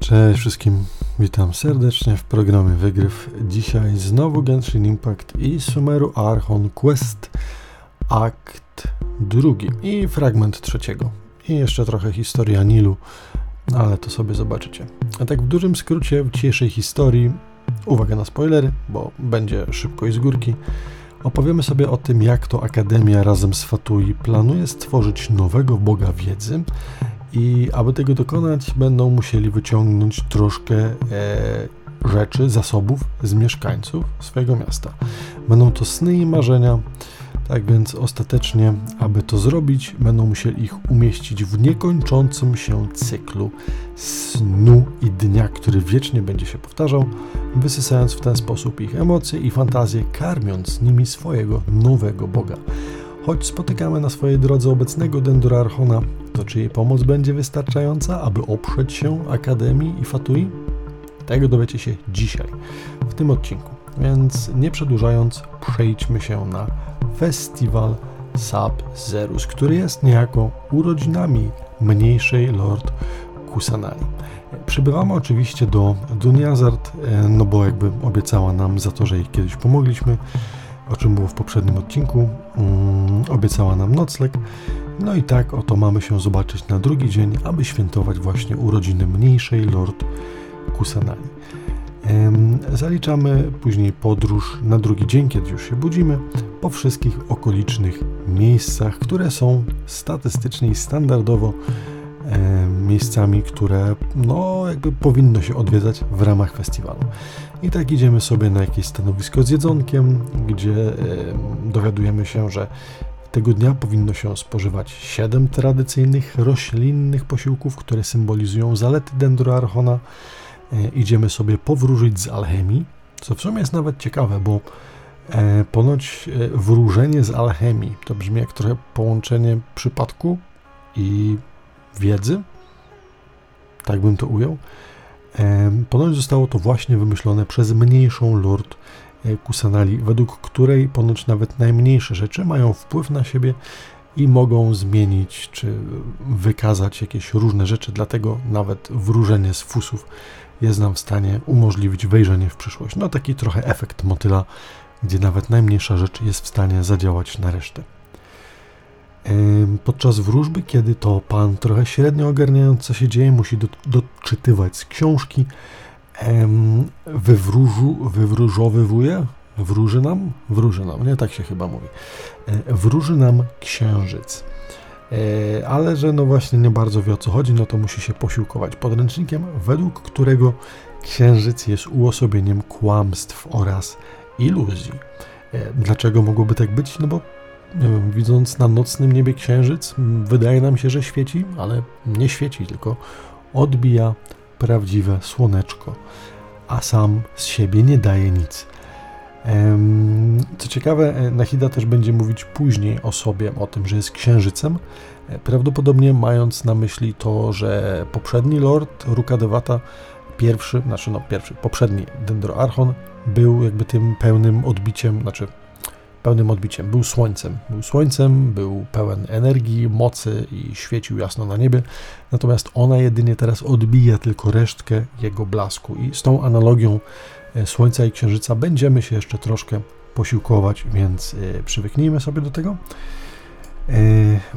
Cześć wszystkim, witam serdecznie w programie Wygryw. Dzisiaj znowu Genshin Impact i Sumeru Archon Quest akt drugi i fragment trzeciego. I jeszcze trochę historia Nilu, ale to sobie zobaczycie. A tak w dużym skrócie w dzisiejszej historii, uwaga na spoilery, bo będzie szybko i z górki, opowiemy sobie o tym, jak to Akademia razem z Fatui planuje stworzyć nowego Boga Wiedzy i aby tego dokonać, będą musieli wyciągnąć troszkę e, rzeczy, zasobów z mieszkańców swojego miasta. Będą to sny i marzenia, tak więc ostatecznie, aby to zrobić, będą musieli ich umieścić w niekończącym się cyklu snu i dnia, który wiecznie będzie się powtarzał, wysysając w ten sposób ich emocje i fantazje, karmiąc nimi swojego nowego Boga. Choć spotykamy na swojej drodze obecnego Dendrorarchona, to czy jej pomoc będzie wystarczająca, aby oprzeć się Akademii i Fatui? Tego dowiecie się dzisiaj, w tym odcinku. Więc nie przedłużając, przejdźmy się na festiwal Sub Zerus, który jest niejako urodzinami mniejszej Lord Kusanali. Przybywamy oczywiście do Duniazard, e, no bo jakby obiecała nam za to, że jej kiedyś pomogliśmy, o czym było w poprzednim odcinku. Um, obiecała nam nocleg. No i tak oto mamy się zobaczyć na drugi dzień, aby świętować właśnie urodziny mniejszej Lord Kusanali. Zaliczamy później podróż na drugi dzień, kiedy już się budzimy, po wszystkich okolicznych miejscach, które są statystycznie i standardowo miejscami, które no jakby powinno się odwiedzać w ramach festiwalu. I tak idziemy sobie na jakieś stanowisko z jedzonkiem, gdzie dowiadujemy się, że tego dnia powinno się spożywać 7 tradycyjnych roślinnych posiłków, które symbolizują zalety dendroarchona. E, idziemy sobie powróżyć z alchemii, co w sumie jest nawet ciekawe, bo e, ponoć e, wróżenie z alchemii to brzmi jak trochę połączenie przypadku i wiedzy, tak bym to ujął. Ponoć zostało to właśnie wymyślone przez mniejszą Lord e, Kusanali, według której ponoć nawet najmniejsze rzeczy mają wpływ na siebie i mogą zmienić czy wykazać jakieś różne rzeczy, dlatego nawet wróżenie z fusów jest nam w stanie umożliwić wejrzenie w przyszłość. No taki trochę efekt motyla, gdzie nawet najmniejsza rzecz jest w stanie zadziałać na resztę. Podczas wróżby, kiedy to pan trochę średnio ogarniając, co się dzieje, musi do, doczytywać z książki, wywróżu, wywróżowywuje, wróży nam, wróży nam, nie tak się chyba mówi, e, wróży nam księżyc. E, ale że no właśnie nie bardzo wie o co chodzi, no to musi się posiłkować podręcznikiem, według którego księżyc jest uosobieniem kłamstw oraz iluzji. E, dlaczego mogłoby tak być? No bo widząc na nocnym niebie księżyc, wydaje nam się, że świeci, ale nie świeci, tylko odbija prawdziwe słoneczko, a sam z siebie nie daje nic. Co ciekawe, e, Nahida też będzie mówić później o sobie, o tym, że jest księżycem, e, prawdopodobnie mając na myśli to, że poprzedni lord Rukadewata, pierwszy, znaczy no pierwszy, poprzedni Dendroarchon, był jakby tym pełnym odbiciem, znaczy pełnym odbiciem. Był słońcem. Był słońcem, był pełen energii, mocy i świecił jasno na niebie. Natomiast ona jedynie teraz odbija tylko resztkę jego blasku. I z tą analogią e, słońca i księżyca będziemy się jeszcze troszkę posiłkować, więc e, przywyknijmy sobie do tego. E,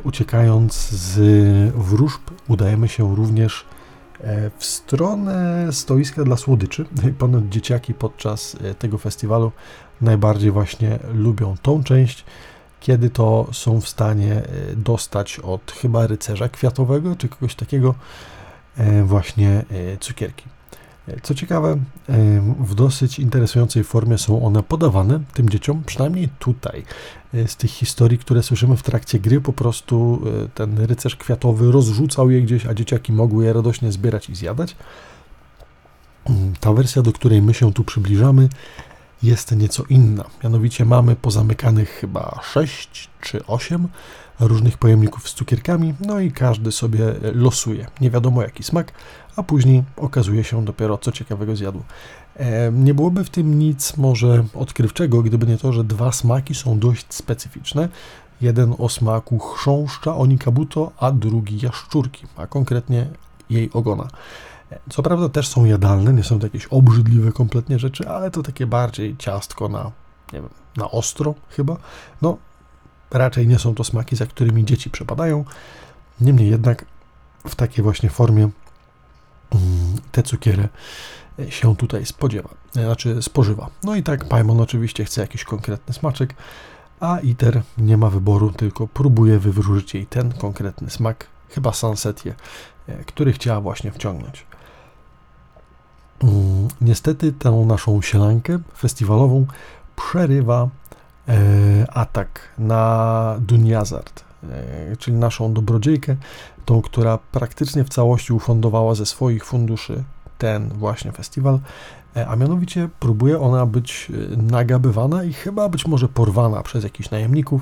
uciekając z wróżb, udajemy się również w stronę stoiska dla słodyczy. Ponad dzieciaki podczas tego festiwalu najbardziej właśnie lubią tą część, kiedy to są w stanie e, dostać od chyba rycerza kwiatowego czy kogoś takiego e, właśnie e, cukierki. Co ciekawe, w dosyć interesującej formie są one podawane tym dzieciom, przynajmniej tutaj. Z tych historii, które słyszymy w trakcie gry, po prostu ten rycerz kwiatowy rozrzucał je gdzieś, a dzieciaki mogły je radośnie zbierać i zjadać. Ta wersja, do której my się tu przybliżamy, jest nieco inna. Mianowicie mamy pozamykanych chyba 6 czy 8 różnych pojemników z cukierkami, no i każdy sobie losuje. Nie wiadomo jaki smak, a później okazuje się dopiero co ciekawego zjadł. E, nie byłoby w tym nic może odkrywczego, gdyby nie to, że dwa smaki są dość specyficzne. Jeden o smaku chrząszcza onikabuto, a drugi jaszczurki, a konkretnie jej ogona. Co prawda też są jadalne, nie są to jakieś obrzydliwe kompletnie rzeczy, ale to takie bardziej ciastko na, nie wiem, na ostro chyba. No, raczej nie są to smaki, za którymi dzieci przepadają. Niemniej jednak w takiej właśnie formie mm, te cukiery się tutaj spodziewa, znaczy spożywa. No i tak Paimon oczywiście chce jakiś konkretny smaczek, a ITER nie ma wyboru, tylko próbuje wywróżyć jej ten konkretny smak, chyba Sunsetie, który chciała właśnie wciągnąć. Mm, niestety tę naszą sielankę festiwalową przerywa e, atak na Duniazard, e, czyli naszą dobrodziejkę, tą, która praktycznie w całości ufundowała ze swoich funduszy ten właśnie festiwal, e, a mianowicie próbuje ona być nagabywana i chyba być może porwana przez jakichś najemników,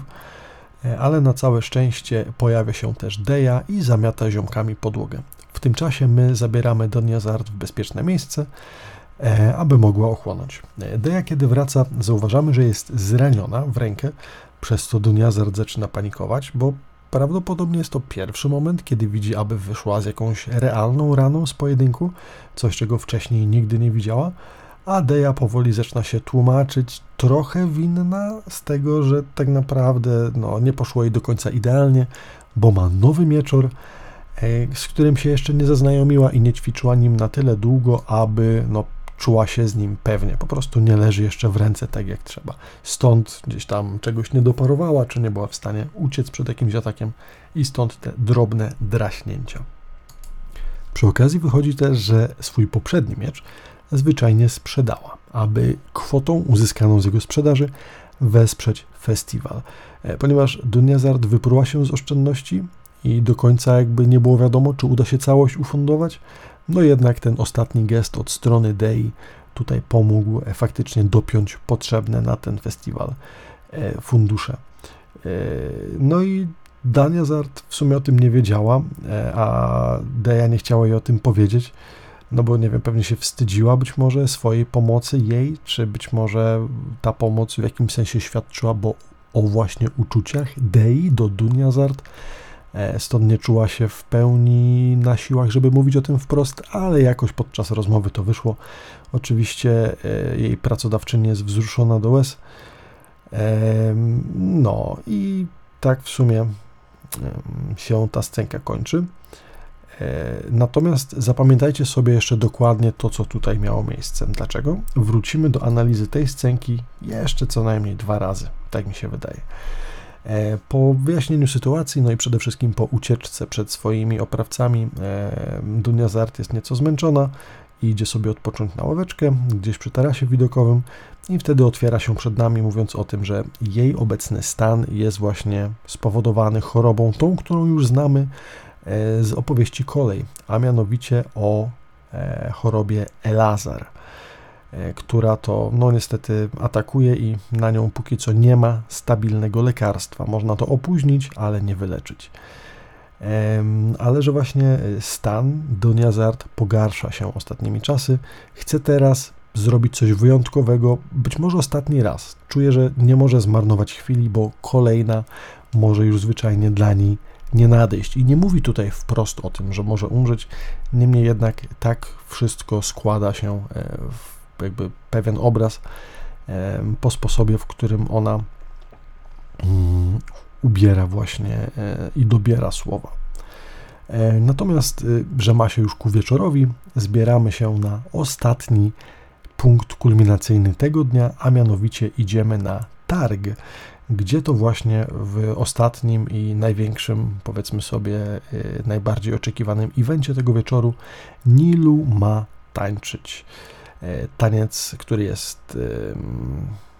ale na całe szczęście pojawia się też Deja i zamiata ziomkami podłogę. W tym czasie my zabieramy Doniazard w bezpieczne miejsce, e, aby mogła ochłonąć. E, Deja, kiedy wraca, zauważamy, że jest zraniona w rękę, przez co Doniazard zaczyna panikować, bo prawdopodobnie jest to pierwszy moment, kiedy widzi, aby wyszła z jakąś realną raną z pojedynku, coś czego wcześniej nigdy nie widziała, a Deja powoli zaczyna się tłumaczyć, trochę winna z tego, że tak naprawdę no, nie poszło jej do końca idealnie, bo ma nowy mieczor, z którym się jeszcze nie zaznajomiła i nie ćwiczyła nim na tyle długo, aby no, czuła się z nim pewnie. Po prostu nie leży jeszcze w ręce tak jak trzeba. Stąd gdzieś tam czegoś nie doparowała, czy nie była w stanie uciec przed jakimś atakiem i stąd te drobne draśnięcia. Przy okazji wychodzi też, że swój poprzedni miecz zwyczajnie sprzedała, aby kwotą uzyskaną z jego sprzedaży wesprzeć festiwal. E, ponieważ Duniazard wypruła się z oszczędności, i do końca jakby nie było wiadomo, czy uda się całość ufundować. No jednak ten ostatni gest od strony Dei tutaj pomógł faktycznie dopiąć potrzebne na ten festiwal e, fundusze. E, no i Dania Zart w sumie o tym nie wiedziała, e, a Deja nie chciała jej o tym powiedzieć, no bo nie wiem, pewnie się wstydziła być może swojej pomocy jej, czy być może ta pomoc w jakimś sensie świadczyła bo o właśnie uczuciach Dei do Dunia Zart. E, stąd nie czuła się w pełni na siłach, żeby mówić o tym wprost, ale jakoś podczas rozmowy to wyszło. Oczywiście e, jej pracodawczyni jest wzruszona do łez. No i tak w sumie się ta scenka kończy. E, natomiast zapamiętajcie sobie jeszcze dokładnie to, co tutaj miało miejsce. Dlaczego? Wrócimy do analizy tej scenki jeszcze co najmniej dwa razy, tak mi się wydaje. E, po wyjaśnieniu sytuacji, no i przede wszystkim po ucieczce przed swoimi oprawcami, e, Dunia Zart jest nieco zmęczona i idzie sobie odpocząć na ławeczkę, gdzieś przy tarasie widokowym i wtedy otwiera się przed nami, mówiąc o tym, że jej obecny stan jest właśnie spowodowany chorobą, tą, którą już znamy e, z opowieści kolej, a mianowicie o chorobie Elazar. E, która to no niestety atakuje i na nią póki co nie ma stabilnego lekarstwa. Można to opóźnić, ale nie wyleczyć. Ale że właśnie stan Doniazard pogarsza się ostatnimi czasy, chce teraz zrobić coś wyjątkowego, być może ostatni raz. Czuje, że nie może zmarnować chwili, bo kolejna może już zwyczajnie dla niej nie nadejść. I nie mówi tutaj wprost o tym, że może umrzeć, niemniej jednak tak wszystko składa się e, w jakby pewien obraz po sposobie, w którym ona mm, ubiera właśnie e, i dobiera słowa. E, natomiast, y, że ma się już ku wieczorowi, zbieramy się na ostatni punkt kulminacyjny tego dnia, a mianowicie idziemy na targ, gdzie to właśnie w ostatnim i największym, powiedzmy sobie, y, najbardziej oczekiwanym evencie tego wieczoru Nilu ma tańczyć. E, taniec, który jest,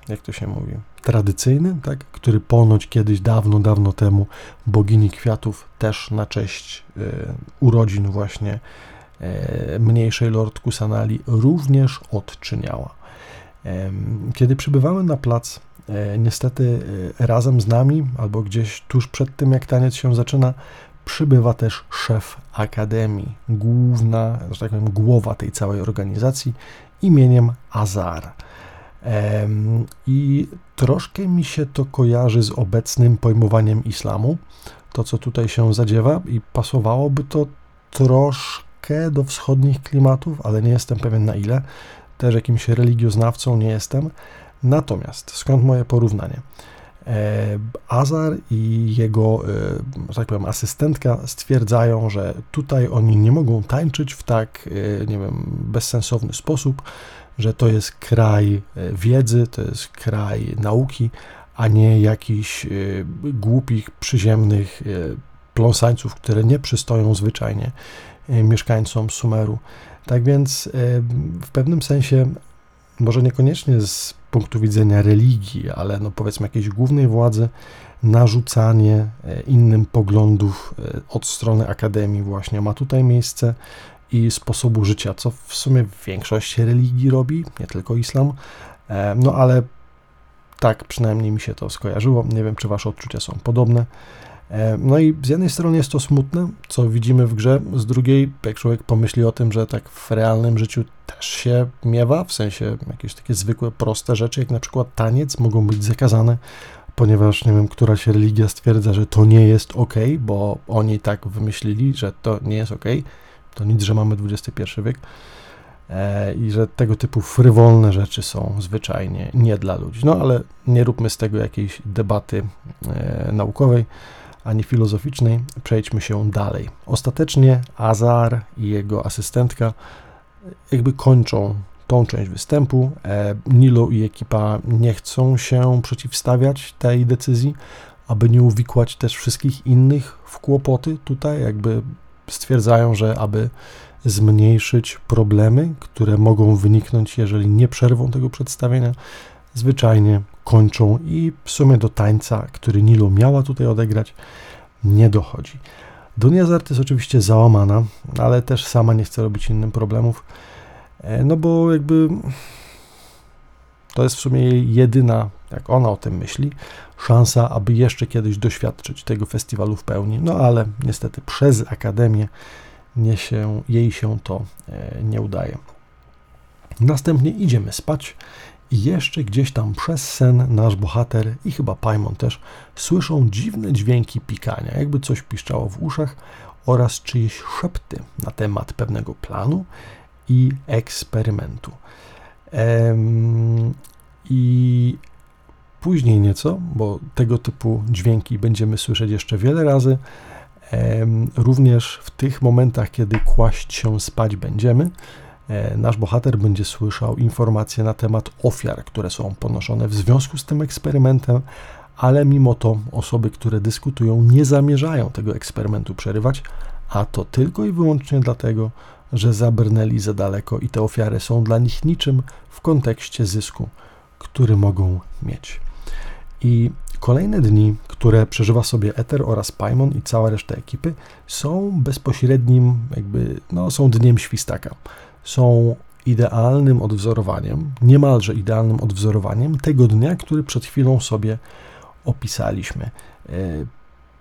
jak to się mówi, tradycyjny, tak? który ponoć kiedyś, dawno, dawno temu bogini kwiatów też na cześć e, urodzin właśnie e, mniejszej Lord Kusanali również odczyniała. Kiedy przybywałem na plac, niestety razem z nami, albo gdzieś tuż przed tym, jak taniec się zaczyna, przybywa też szef akademii, główna, że tak powiem, głowa tej całej organizacji, imieniem Azar. I troszkę mi się to kojarzy z obecnym pojmowaniem islamu, to co tutaj się zadziewa, i pasowałoby to troszkę do wschodnich klimatów, ale nie jestem pewien na ile. Też jakimś religioznawcą nie jestem. Natomiast skąd moje porównanie? E, Azar i jego, e, tak powiem, asystentka stwierdzają, że tutaj oni nie mogą tańczyć w tak, e, nie wiem, bezsensowny sposób, że to jest kraj wiedzy, to jest kraj nauki, a nie jakichś głupich, przyziemnych pląsańców, które nie przystoją zwyczajnie mieszkańcom Sumeru. Tak więc w pewnym sensie, może niekoniecznie z punktu widzenia religii, ale no powiedzmy jakiejś głównej władzy, narzucanie e, innym poglądów e, od strony akademii właśnie ma tutaj miejsce i sposobu życia, co w sumie większość religii robi, nie tylko islam, e, no ale tak przynajmniej mi się to skojarzyło. Nie wiem, czy wasze odczucia są podobne. E, no i z jednej strony jest to smutne, co widzimy w grze, z drugiej, jak człowiek pomyśli o tym, że tak w realnym życiu też się miewa, w sensie jakieś takie zwykłe, proste rzeczy, jak na przykład taniec, mogą być zakazane, ponieważ nie wiem, któraś religia stwierdza, że to nie jest ok, bo oni tak wymyślili, że to nie jest ok, to nic, że mamy XXI wiek. E, i że tego typu frywolne rzeczy są zwyczajnie nie dla ludzi. No ale nie róbmy z tego jakiejś debaty e, naukowej ani filozoficznej, przejdźmy się dalej. Ostatecznie Azar i jego asystentka jakby kończą tą część występu. E, Nilo i ekipa nie chcą się przeciwstawiać tej decyzji, aby nie uwikłać też wszystkich innych w kłopoty tutaj, jakby stwierdzają, że aby zmniejszyć problemy, które mogą wyniknąć, jeżeli nie przerwą tego przedstawienia, zwyczajnie kończą i w sumie do tańca, który Nilu miała tutaj odegrać, nie dochodzi. Dunia Zart jest oczywiście załamana, ale też sama nie chce robić innym problemów, e, no bo jakby to jest w sumie jej jedyna, jak ona o tym myśli, szansa, aby jeszcze kiedyś doświadczyć tego festiwalu w pełni. No ale niestety przez Akademię nie się, jej się to e, nie udaje. Następnie idziemy spać i jeszcze gdzieś tam przez sen nasz bohater i chyba Paimon też słyszą dziwne dźwięki pikania, jakby coś piszczało w uszach oraz czyjeś szepty na temat pewnego planu i eksperymentu. Ehm, I później nieco, bo tego typu dźwięki będziemy słyszeć jeszcze wiele razy, ehm, również w tych momentach, kiedy kłaść się spać będziemy, nasz bohater będzie słyszał informacje na temat ofiar, które są ponoszone w związku z tym eksperymentem, ale mimo to osoby, które dyskutują, nie zamierzają tego eksperymentu przerywać, a to tylko i wyłącznie dlatego, że zabrnęli za daleko i te ofiary są dla nich niczym w kontekście zysku, który mogą mieć. I kolejne dni, które przeżywa sobie Ether oraz Paimon i cała reszta ekipy, są bezpośrednim, jakby, no, są dniem świstaka są idealnym odwzorowaniem, niemalże idealnym odwzorowaniem tego dnia, który przed chwilą sobie opisaliśmy. E,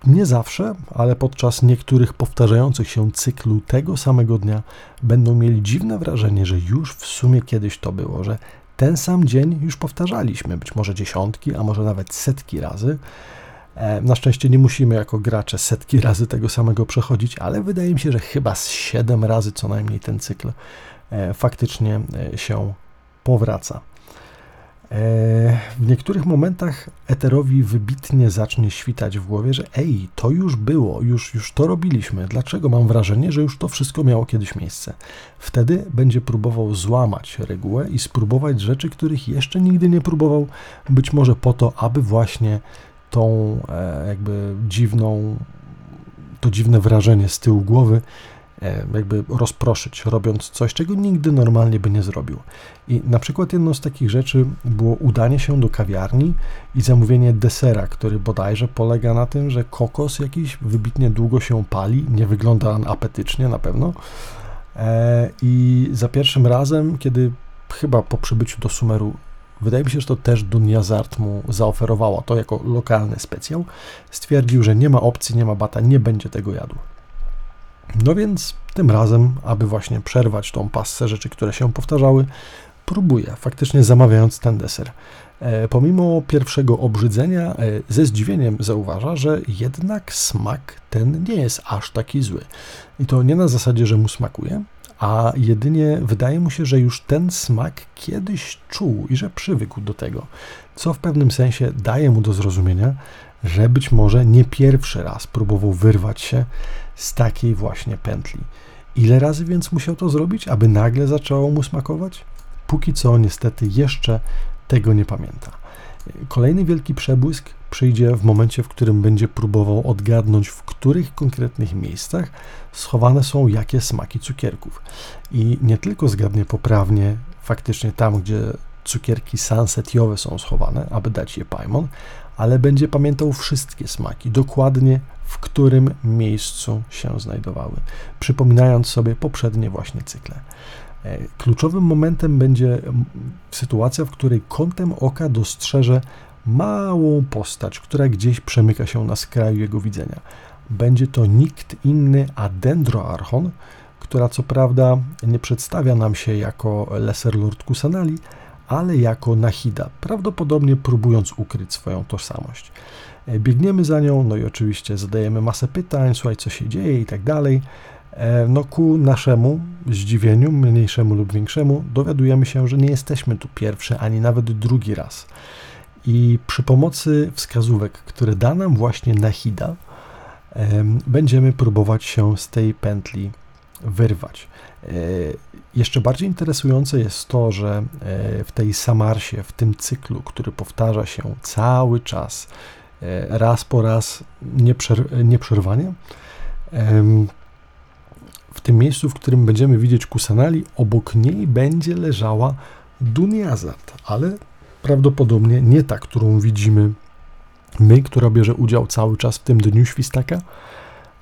nie zawsze, ale podczas niektórych powtarzających się cyklu tego samego dnia będą mieli dziwne wrażenie, że już w sumie kiedyś to było, że ten sam dzień już powtarzaliśmy, być może dziesiątki, a może nawet setki razy. E, na szczęście nie musimy jako gracze setki razy tego samego przechodzić, ale wydaje mi się, że chyba z siedem razy co najmniej ten cykl faktycznie e, się powraca. E, w niektórych momentach Eterowi wybitnie zacznie świtać w głowie, że ej, to już było, już, już to robiliśmy. Dlaczego mam wrażenie, że już to wszystko miało kiedyś miejsce? Wtedy będzie próbował złamać regułę i spróbować rzeczy, których jeszcze nigdy nie próbował, być może po to, aby właśnie tą jakby dziwną, to dziwne wrażenie z tyłu głowy E, jakby rozproszyć, robiąc coś, czego nigdy normalnie by nie zrobił. I na przykład jedną z takich rzeczy było udanie się do kawiarni i zamówienie desera, który bodajże polega na tym, że kokos jakiś wybitnie długo się pali, nie wygląda on apetycznie na pewno. E, I za pierwszym razem, kiedy chyba po przybyciu do Sumeru Wydaje mi się, że to też Dunia Zart mu zaoferowała to jako lokalny specjał. Stwierdził, że nie ma opcji, nie ma bata, nie będzie tego jadł. No więc tym razem, aby właśnie przerwać tą pasę rzeczy, które się powtarzały, próbuje, faktycznie zamawiając ten deser. E, pomimo pierwszego obrzydzenia, e, ze zdziwieniem zauważa, że jednak smak ten nie jest aż taki zły. I to nie na zasadzie, że mu smakuje, a jedynie wydaje mu się, że już ten smak kiedyś czuł i że przywykł do tego, co w pewnym sensie daje mu do zrozumienia, że być może nie pierwszy raz próbował wyrwać się z takiej właśnie pętli. Ile razy więc musiał to zrobić, aby nagle zaczęło mu smakować? Póki co niestety jeszcze tego nie pamięta. Kolejny wielki przebłysk przyjdzie w momencie, w którym będzie próbował odgadnąć, w których konkretnych miejscach schowane są jakie smaki cukierków. I nie tylko zgadnie poprawnie faktycznie tam, gdzie cukierki sunsetiowe są schowane, aby dać je Paimon, ale będzie pamiętał wszystkie smaki, dokładnie w którym miejscu się znajdowały, przypominając sobie poprzednie właśnie cykle. E, kluczowym momentem będzie sytuacja, w której kątem oka dostrzeże małą postać, która gdzieś przemyka się na skraju jego widzenia. Będzie to nikt inny a Dendroarchon, która co prawda nie przedstawia nam się jako Lesser Lord Kusanali, ale jako Nahida, prawdopodobnie próbując ukryć swoją tożsamość. E, biegniemy za nią, no i oczywiście zadajemy masę pytań, słuchaj, co się dzieje i tak dalej. E, no ku naszemu zdziwieniu, mniejszemu lub większemu, dowiadujemy się, że nie jesteśmy tu pierwszy, ani nawet drugi raz. I przy pomocy wskazówek, które da nam właśnie Nahida, będziemy próbować się z tej pętli wyrwać. E, jeszcze bardziej interesujące jest to, że e, w tej Samarsie, w tym cyklu, który powtarza się cały czas, raz po raz, nieprzer nieprzerwanie, w tym miejscu, w którym będziemy widzieć Kusanali, obok niej będzie leżała Duniazat, ale prawdopodobnie nie ta, którą widzimy my, która bierze udział cały czas w tym dniu świstaka,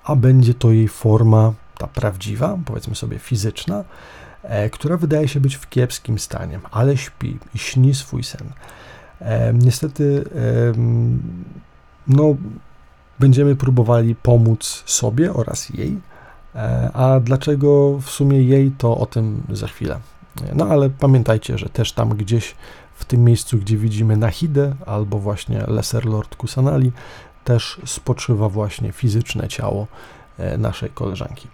a będzie to jej forma, ta prawdziwa, powiedzmy sobie fizyczna, e, która wydaje się być w kiepskim stanie, ale śpi i śni swój sen. E, niestety, e, no, będziemy próbowali pomóc sobie oraz jej E, a dlaczego w sumie jej, to o tym za chwilę. No ale pamiętajcie, że też tam gdzieś w tym miejscu, gdzie widzimy Nahidę albo właśnie Lesser Lord Kusanali, też spoczywa właśnie fizyczne ciało e, naszej koleżanki.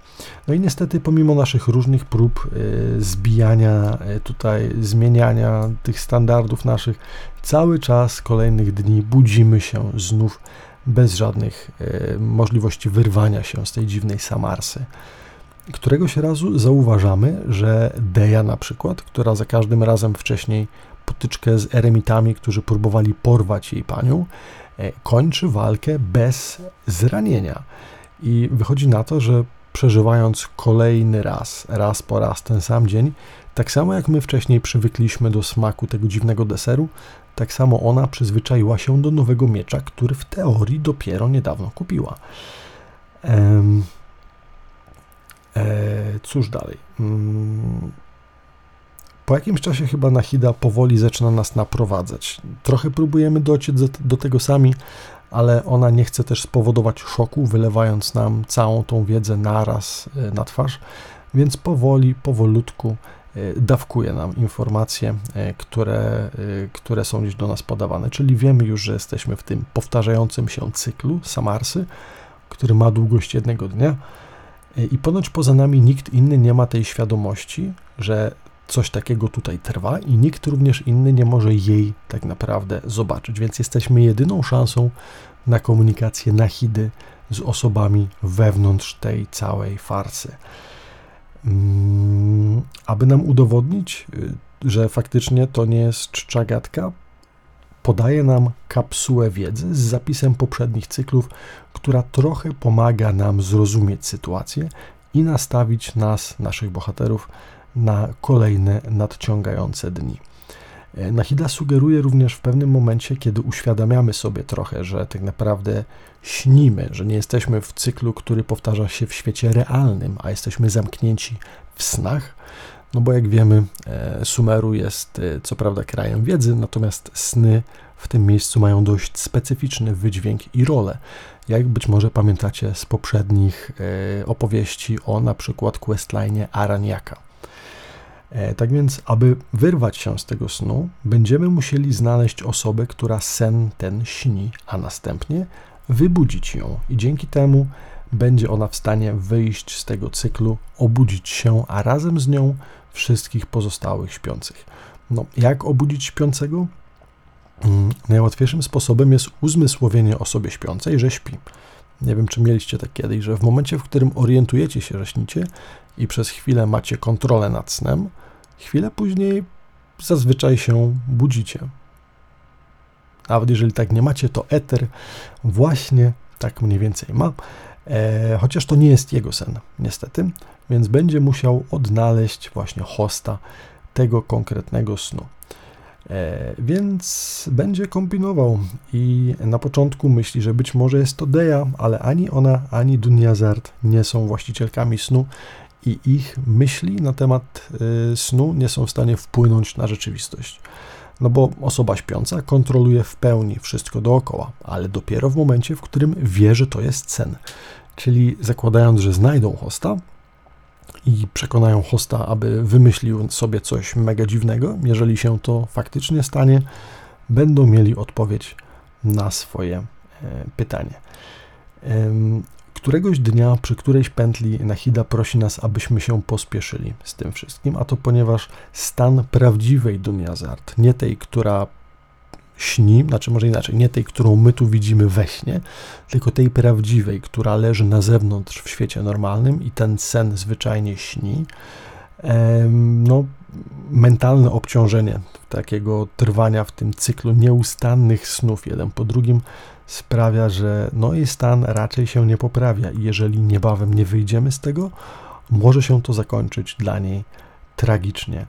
No i niestety pomimo naszych różnych prób e, zbijania, tutaj zmieniania tych standardów naszych, cały czas kolejnych dni budzimy się znów bez żadnych e, możliwości wyrwania się z tej dziwnej Samarsy. Któregoś razu zauważamy, że Deja na przykład, która za każdym razem wcześniej potyczkę z eremitami, którzy próbowali porwać jej panią, e, kończy walkę bez zranienia. I wychodzi na to, że przeżywając kolejny raz, raz po raz ten sam dzień, tak samo jak my wcześniej przywykliśmy do smaku tego dziwnego deseru, tak samo ona przyzwyczaiła się do nowego miecza, który w teorii dopiero niedawno kupiła. Ehm, cóż dalej? Mm, po jakimś czasie chyba Nahida powoli zaczyna nas naprowadzać. Trochę próbujemy dociec do, do tego sami, ale ona nie chce też spowodować szoku, wylewając nam całą tą wiedzę naraz e, na twarz, więc powoli, powolutku E, dawkuje nam informacje, e, które, które są gdzieś do nas podawane. Czyli wiemy już, że jesteśmy w tym powtarzającym się cyklu Samarsy, który ma długość jednego dnia. I ponoć poza nami nikt inny nie ma tej świadomości, że coś takiego tutaj trwa, i nikt również inny nie może jej tak naprawdę zobaczyć. Więc jesteśmy jedyną szansą na komunikację Nahidy z osobami wewnątrz tej całej farsy. Mm, aby nam udowodnić, y, że faktycznie to nie jest czcza gadka, podaje nam kapsułę wiedzy z zapisem poprzednich cyklów, która trochę pomaga nam zrozumieć sytuację i nastawić nas, naszych bohaterów, na kolejne nadciągające dni. E, Nahida sugeruje również w pewnym momencie, kiedy uświadamiamy sobie trochę, że tak naprawdę śnimy, że nie jesteśmy w cyklu, który powtarza się w świecie realnym, a jesteśmy zamknięci w snach. No bo jak wiemy, e, Sumeru jest e, co prawda krajem wiedzy, natomiast sny w tym miejscu mają dość specyficzny wydźwięk i rolę. Jak być może pamiętacie z poprzednich opowieści o na przykład questline Araniaka. E, tak więc, aby wyrwać się z tego snu, będziemy musieli znaleźć osobę, która sen ten śni, a następnie wybudzić ją. I dzięki temu będzie ona w stanie wyjść z tego cyklu, obudzić się, a razem z nią wszystkich pozostałych śpiących. No, jak obudzić śpiącego? Mm, najłatwiejszym sposobem jest uzmysłowienie osobie śpiącej, że śpi. Nie wiem, czy mieliście tak kiedyś, że w momencie, w którym orientujecie się, że śnicie i przez chwilę macie kontrolę nad snem, chwilę później zazwyczaj się budzicie. Nawet jeżeli tak nie macie, to eter właśnie tak mniej więcej ma. E, chociaż to nie jest jego sen, niestety, więc będzie musiał odnaleźć właśnie hosta tego konkretnego snu. E, więc będzie kombinował i na początku myśli, że być może jest to Deja, ale ani ona, ani Dunjazard nie są właścicielkami snu i ich myśli na temat y, snu nie są w stanie wpłynąć na rzeczywistość. No bo osoba śpiąca kontroluje w pełni wszystko dookoła, ale dopiero w momencie, w którym wie, że to jest sen. Czyli zakładając, że znajdą hosta i przekonają hosta, aby wymyślił sobie coś mega dziwnego, jeżeli się to faktycznie stanie, będą mieli odpowiedź na swoje e, pytanie. Któregoś dnia przy którejś pętli Nahida prosi nas, abyśmy się pospieszyli z tym wszystkim, a to ponieważ stan prawdziwej Duniazart, nie tej, która śni, znaczy może inaczej, nie tej, którą my tu widzimy we śnie, tylko tej prawdziwej, która leży na zewnątrz w świecie normalnym i ten sen zwyczajnie śni, no, mentalne obciążenie takiego trwania w tym cyklu nieustannych snów jeden po drugim sprawia, że no i stan raczej się nie poprawia i jeżeli niebawem nie wyjdziemy z tego, może się to zakończyć dla niej tragicznie.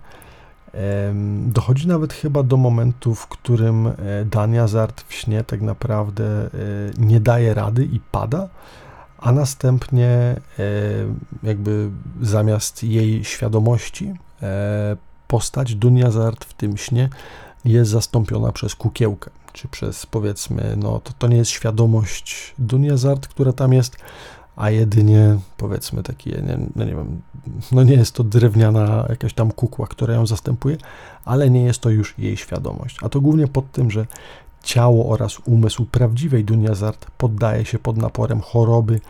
Dochodzi nawet chyba do momentu, w którym e, Dania Zart w śnie tak naprawdę e, nie daje rady i pada, a następnie e, jakby zamiast jej świadomości postać Dunia Zart w tym śnie jest zastąpiona przez kukiełkę czy przez powiedzmy, no to, to nie jest świadomość Duniazart, która tam jest, a jedynie powiedzmy takie, nie, no nie wiem, no nie jest to drewniana jakaś tam kukła, która ją zastępuje, ale nie jest to już jej świadomość. A to głównie pod tym, że ciało oraz umysł prawdziwej Duniazart poddaje się pod naporem choroby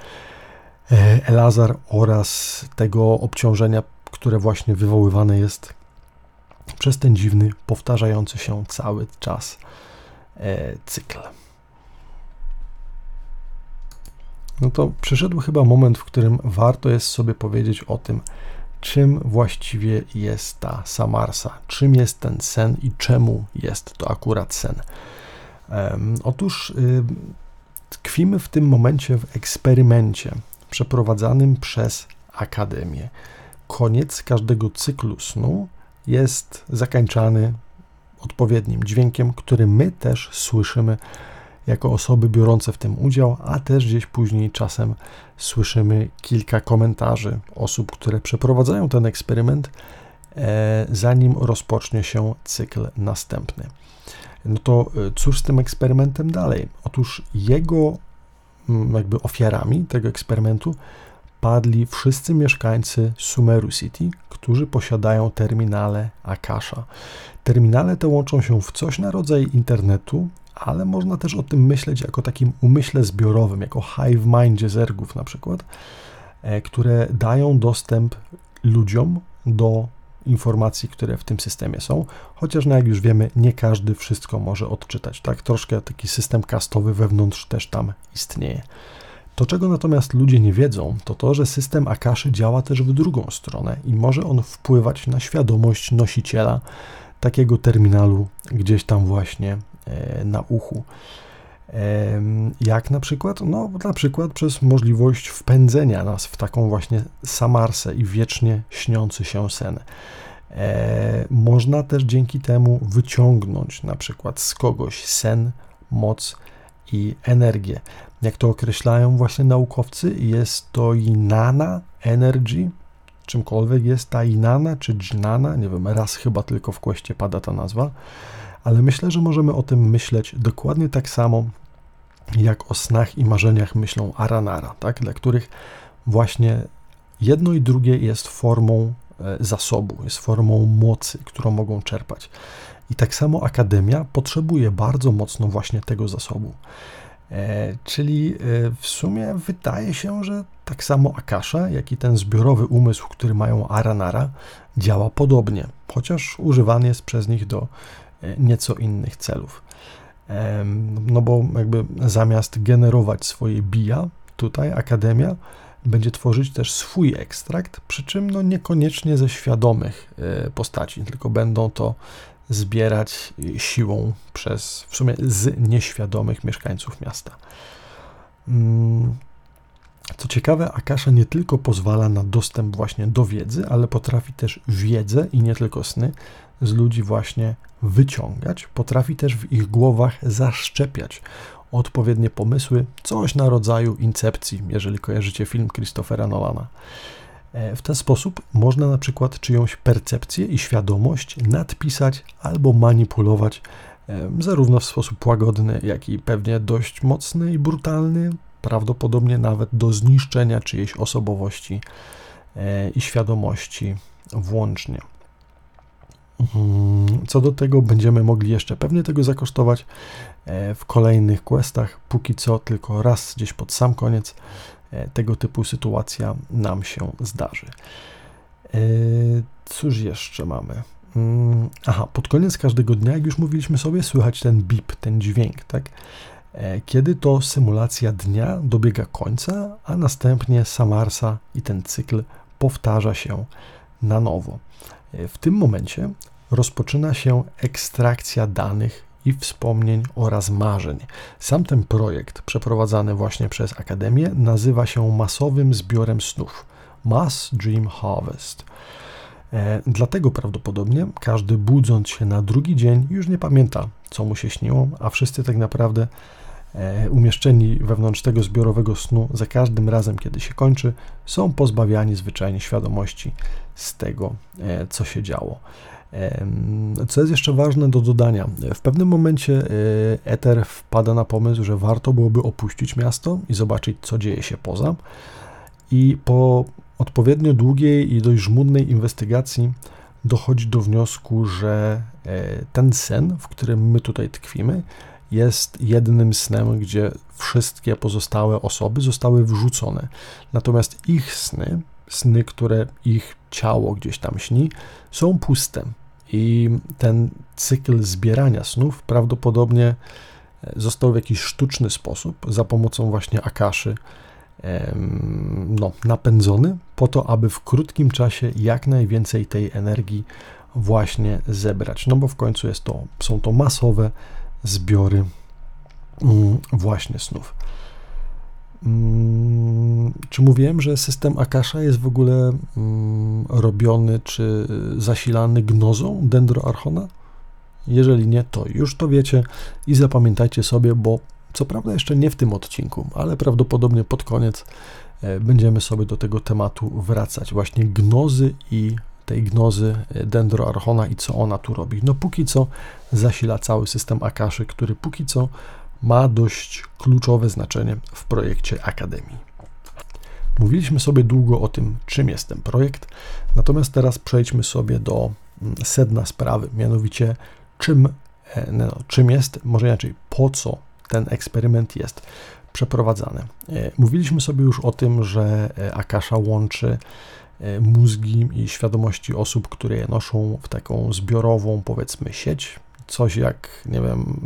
e, Elazar oraz tego obciążenia, które właśnie wywoływane jest przez ten dziwny, powtarzający się cały czas E, cykl. No to przyszedł chyba moment, w którym warto jest sobie powiedzieć o tym, czym właściwie jest ta Samarsa, czym jest ten sen i czemu jest to akurat sen. Um, otóż y, tkwimy w tym momencie w eksperymencie przeprowadzanym przez Akademię. Koniec każdego cyklu snu jest zakańczany odpowiednim dźwiękiem, który my też słyszymy jako osoby biorące w tym udział, a też gdzieś później czasem słyszymy kilka komentarzy osób, które przeprowadzają ten eksperyment, e, zanim rozpocznie się cykl następny. No to e, cóż z tym eksperymentem dalej? Otóż jego jakby ofiarami tego eksperymentu padli wszyscy mieszkańcy Sumeru City, którzy posiadają terminale Akasha. Terminale te łączą się w coś na rodzaj internetu, ale można też o tym myśleć jako takim umyśle zbiorowym, jako hive mindzie zergów na przykład, e, które dają dostęp ludziom do informacji, które w tym systemie są, chociaż no jak już wiemy, nie każdy wszystko może odczytać, tak? Troszkę taki system kastowy wewnątrz też tam istnieje. To, czego natomiast ludzie nie wiedzą, to to, że system Akaszy działa też w drugą stronę i może on wpływać na świadomość nosiciela takiego terminalu gdzieś tam właśnie e, na uchu. Jak na przykład? No, na przykład przez możliwość wpędzenia nas w taką właśnie samarsę i wiecznie śniący się sen. E, można też dzięki temu wyciągnąć na przykład z kogoś sen, moc i energię. Jak to określają właśnie naukowcy, jest to inana energy, czymkolwiek jest ta inana czy dżnana, nie wiem, raz chyba tylko w kweście pada ta nazwa, ale myślę, że możemy o tym myśleć dokładnie tak samo, jak o snach i marzeniach myślą Aranara, tak? dla których właśnie jedno i drugie jest formą e, zasobu, jest formą mocy, którą mogą czerpać. I tak samo Akademia potrzebuje bardzo mocno właśnie tego zasobu. E, czyli e, w sumie wydaje się, że tak samo Akasha, jak i ten zbiorowy umysł, który mają Aranara, działa podobnie, chociaż używany jest przez nich do e, nieco innych celów. No bo jakby zamiast generować swoje bija, tutaj Akademia będzie tworzyć też swój ekstrakt, przy czym no niekoniecznie ze świadomych postaci, tylko będą to zbierać siłą przez w sumie z nieświadomych mieszkańców miasta. Mm, co ciekawe, Akasha nie tylko pozwala na dostęp właśnie do wiedzy, ale potrafi też wiedzę i nie tylko sny z ludzi właśnie wyciągać, potrafi też w ich głowach zaszczepiać odpowiednie pomysły, coś na rodzaju incepcji, jeżeli kojarzycie film Christophera Nolana. E, w ten sposób można na przykład czyjąś percepcję i świadomość nadpisać albo manipulować, e, zarówno w sposób łagodny, jak i pewnie dość mocny i brutalny, prawdopodobnie nawet do zniszczenia czyjejś osobowości e, i świadomości włącznie. Mhm. Co do tego będziemy mogli jeszcze pewnie tego zakosztować w kolejnych questach. Póki co tylko raz gdzieś pod sam koniec tego typu sytuacja nam się zdarzy. E, cóż jeszcze mamy? Mm, aha, pod koniec każdego dnia, jak już mówiliśmy sobie, słychać ten bip, ten dźwięk, tak? E, kiedy to symulacja dnia dobiega końca, a następnie Samarsa i ten cykl powtarza się na nowo. W tym momencie rozpoczyna się ekstrakcja danych i wspomnień oraz marzeń. Sam ten projekt, przeprowadzany właśnie przez Akademię, nazywa się masowym zbiorem snów Mass Dream Harvest. E, dlatego prawdopodobnie każdy budząc się na drugi dzień już nie pamięta, co mu się śniło, a wszyscy tak naprawdę e, umieszczeni wewnątrz tego zbiorowego snu za każdym razem, kiedy się kończy, są pozbawiani zwyczajnie świadomości z tego, e, co się działo. Co jest jeszcze ważne do dodania, w pewnym momencie e, Ether wpada na pomysł, że warto byłoby opuścić miasto i zobaczyć, co dzieje się poza. I po odpowiednio długiej i dość żmudnej inwestygacji dochodzi do wniosku, że e, ten sen, w którym my tutaj tkwimy, jest jednym snem, gdzie wszystkie pozostałe osoby zostały wrzucone. Natomiast ich sny, sny, które ich ciało gdzieś tam śni, są puste. I ten cykl zbierania snów prawdopodobnie e, został w jakiś sztuczny sposób, za pomocą właśnie akaszy, no, napędzony, po to, aby w krótkim czasie jak najwięcej tej energii właśnie zebrać. No bo w końcu jest to, są to masowe zbiory mm, właśnie snów. Mm, czy mówiłem, że system Akasha jest w ogóle mm, robiony czy zasilany gnozą dendroarchona? Jeżeli nie, to już to wiecie i zapamiętajcie sobie, bo co prawda jeszcze nie w tym odcinku, ale prawdopodobnie pod koniec e, będziemy sobie do tego tematu wracać. Właśnie gnozy i tej gnozy e, dendroarchona i co ona tu robi. No póki co zasila cały system Akaszy, który póki co ma dość kluczowe znaczenie w projekcie Akademii. Mówiliśmy sobie długo o tym, czym jest ten projekt, natomiast teraz przejdźmy sobie do mm, sedna sprawy, mianowicie czym, e, no, czym jest, może inaczej, po co ten eksperyment jest przeprowadzany. E, mówiliśmy sobie już o tym, że e, Akasha łączy mózgi i świadomości osób, które je noszą w taką zbiorową, powiedzmy, sieć. Coś jak, nie wiem,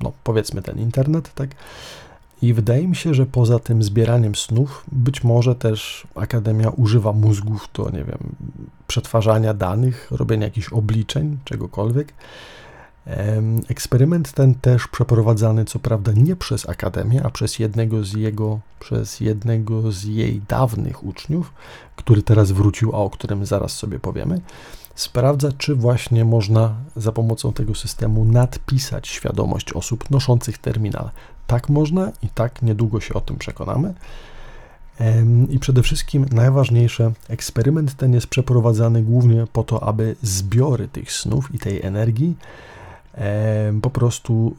no powiedzmy ten internet, tak? I wydaje mi się, że poza tym zbieraniem snów, być może też Akademia używa mózgów do, nie wiem, przetwarzania danych, robienia jakichś obliczeń, czegokolwiek. Eksperyment ten też przeprowadzany, co prawda, nie przez Akademię, a przez jednego z jego, przez jednego z jej dawnych uczniów, który teraz wrócił, a o którym zaraz sobie powiemy sprawdza, czy właśnie można za pomocą tego systemu nadpisać świadomość osób noszących terminal. Tak można i tak niedługo się o tym przekonamy. I przede wszystkim najważniejsze, eksperyment ten jest przeprowadzany głównie po to, aby zbiory tych snów i tej energii po prostu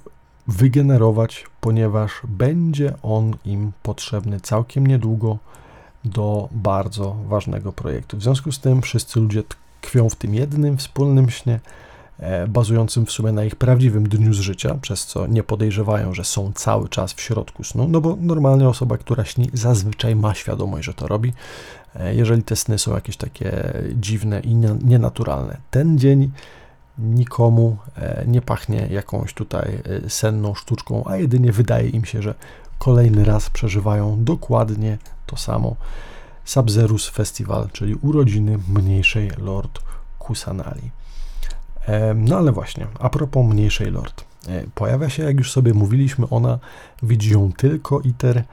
wygenerować, ponieważ będzie on im potrzebny całkiem niedługo do bardzo ważnego projektu. W związku z tym wszyscy ludzie tkwią w tym jednym wspólnym śnie, e, bazującym w sumie na ich prawdziwym dniu z życia, przez co nie podejrzewają, że są cały czas w środku snu, no bo normalnie osoba, która śni, zazwyczaj ma świadomość, że to robi, e, jeżeli te sny są jakieś takie dziwne i nienaturalne. Ten dzień nikomu e, nie pachnie jakąś tutaj senną sztuczką, a jedynie wydaje im się, że kolejny raz przeżywają dokładnie to samo. Sabzerus Festival, czyli urodziny mniejszej Lord Kusanali. No ale właśnie, a propos mniejszej Lord. E, pojawia się, jak już sobie mówiliśmy, ona widzi ją tylko Iter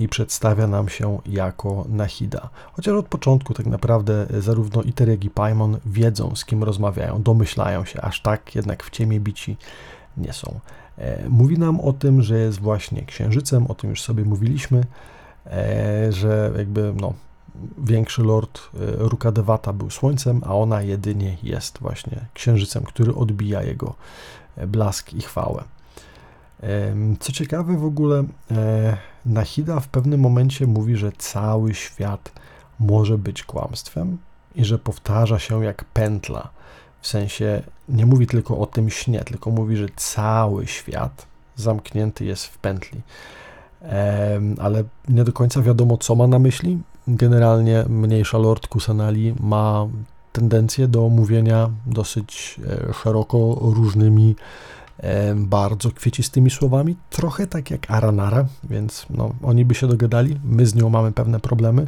i przedstawia nam się jako Nahida. Chociaż od początku tak naprawdę zarówno Iter, jak i Paimon wiedzą, z kim rozmawiają, domyślają się, aż tak jednak w ciemię bici nie są. E, mówi nam o tym, że jest właśnie księżycem, o tym już sobie mówiliśmy, e, że jakby no, większy lord e, Rukadewata był słońcem, a ona jedynie jest właśnie księżycem, który odbija jego blask i chwałę. Co ciekawe, w ogóle Nahida w pewnym momencie mówi, że cały świat może być kłamstwem i że powtarza się jak pętla w sensie nie mówi tylko o tym śnie, tylko mówi, że cały świat zamknięty jest w pętli. Ale nie do końca wiadomo, co ma na myśli. Generalnie mniejsza Lord Kusanali ma tendencję do mówienia dosyć e, szeroko różnymi, bardzo kwiecistymi słowami, trochę tak jak Aranara, więc no, oni by się dogadali, my z nią mamy pewne problemy,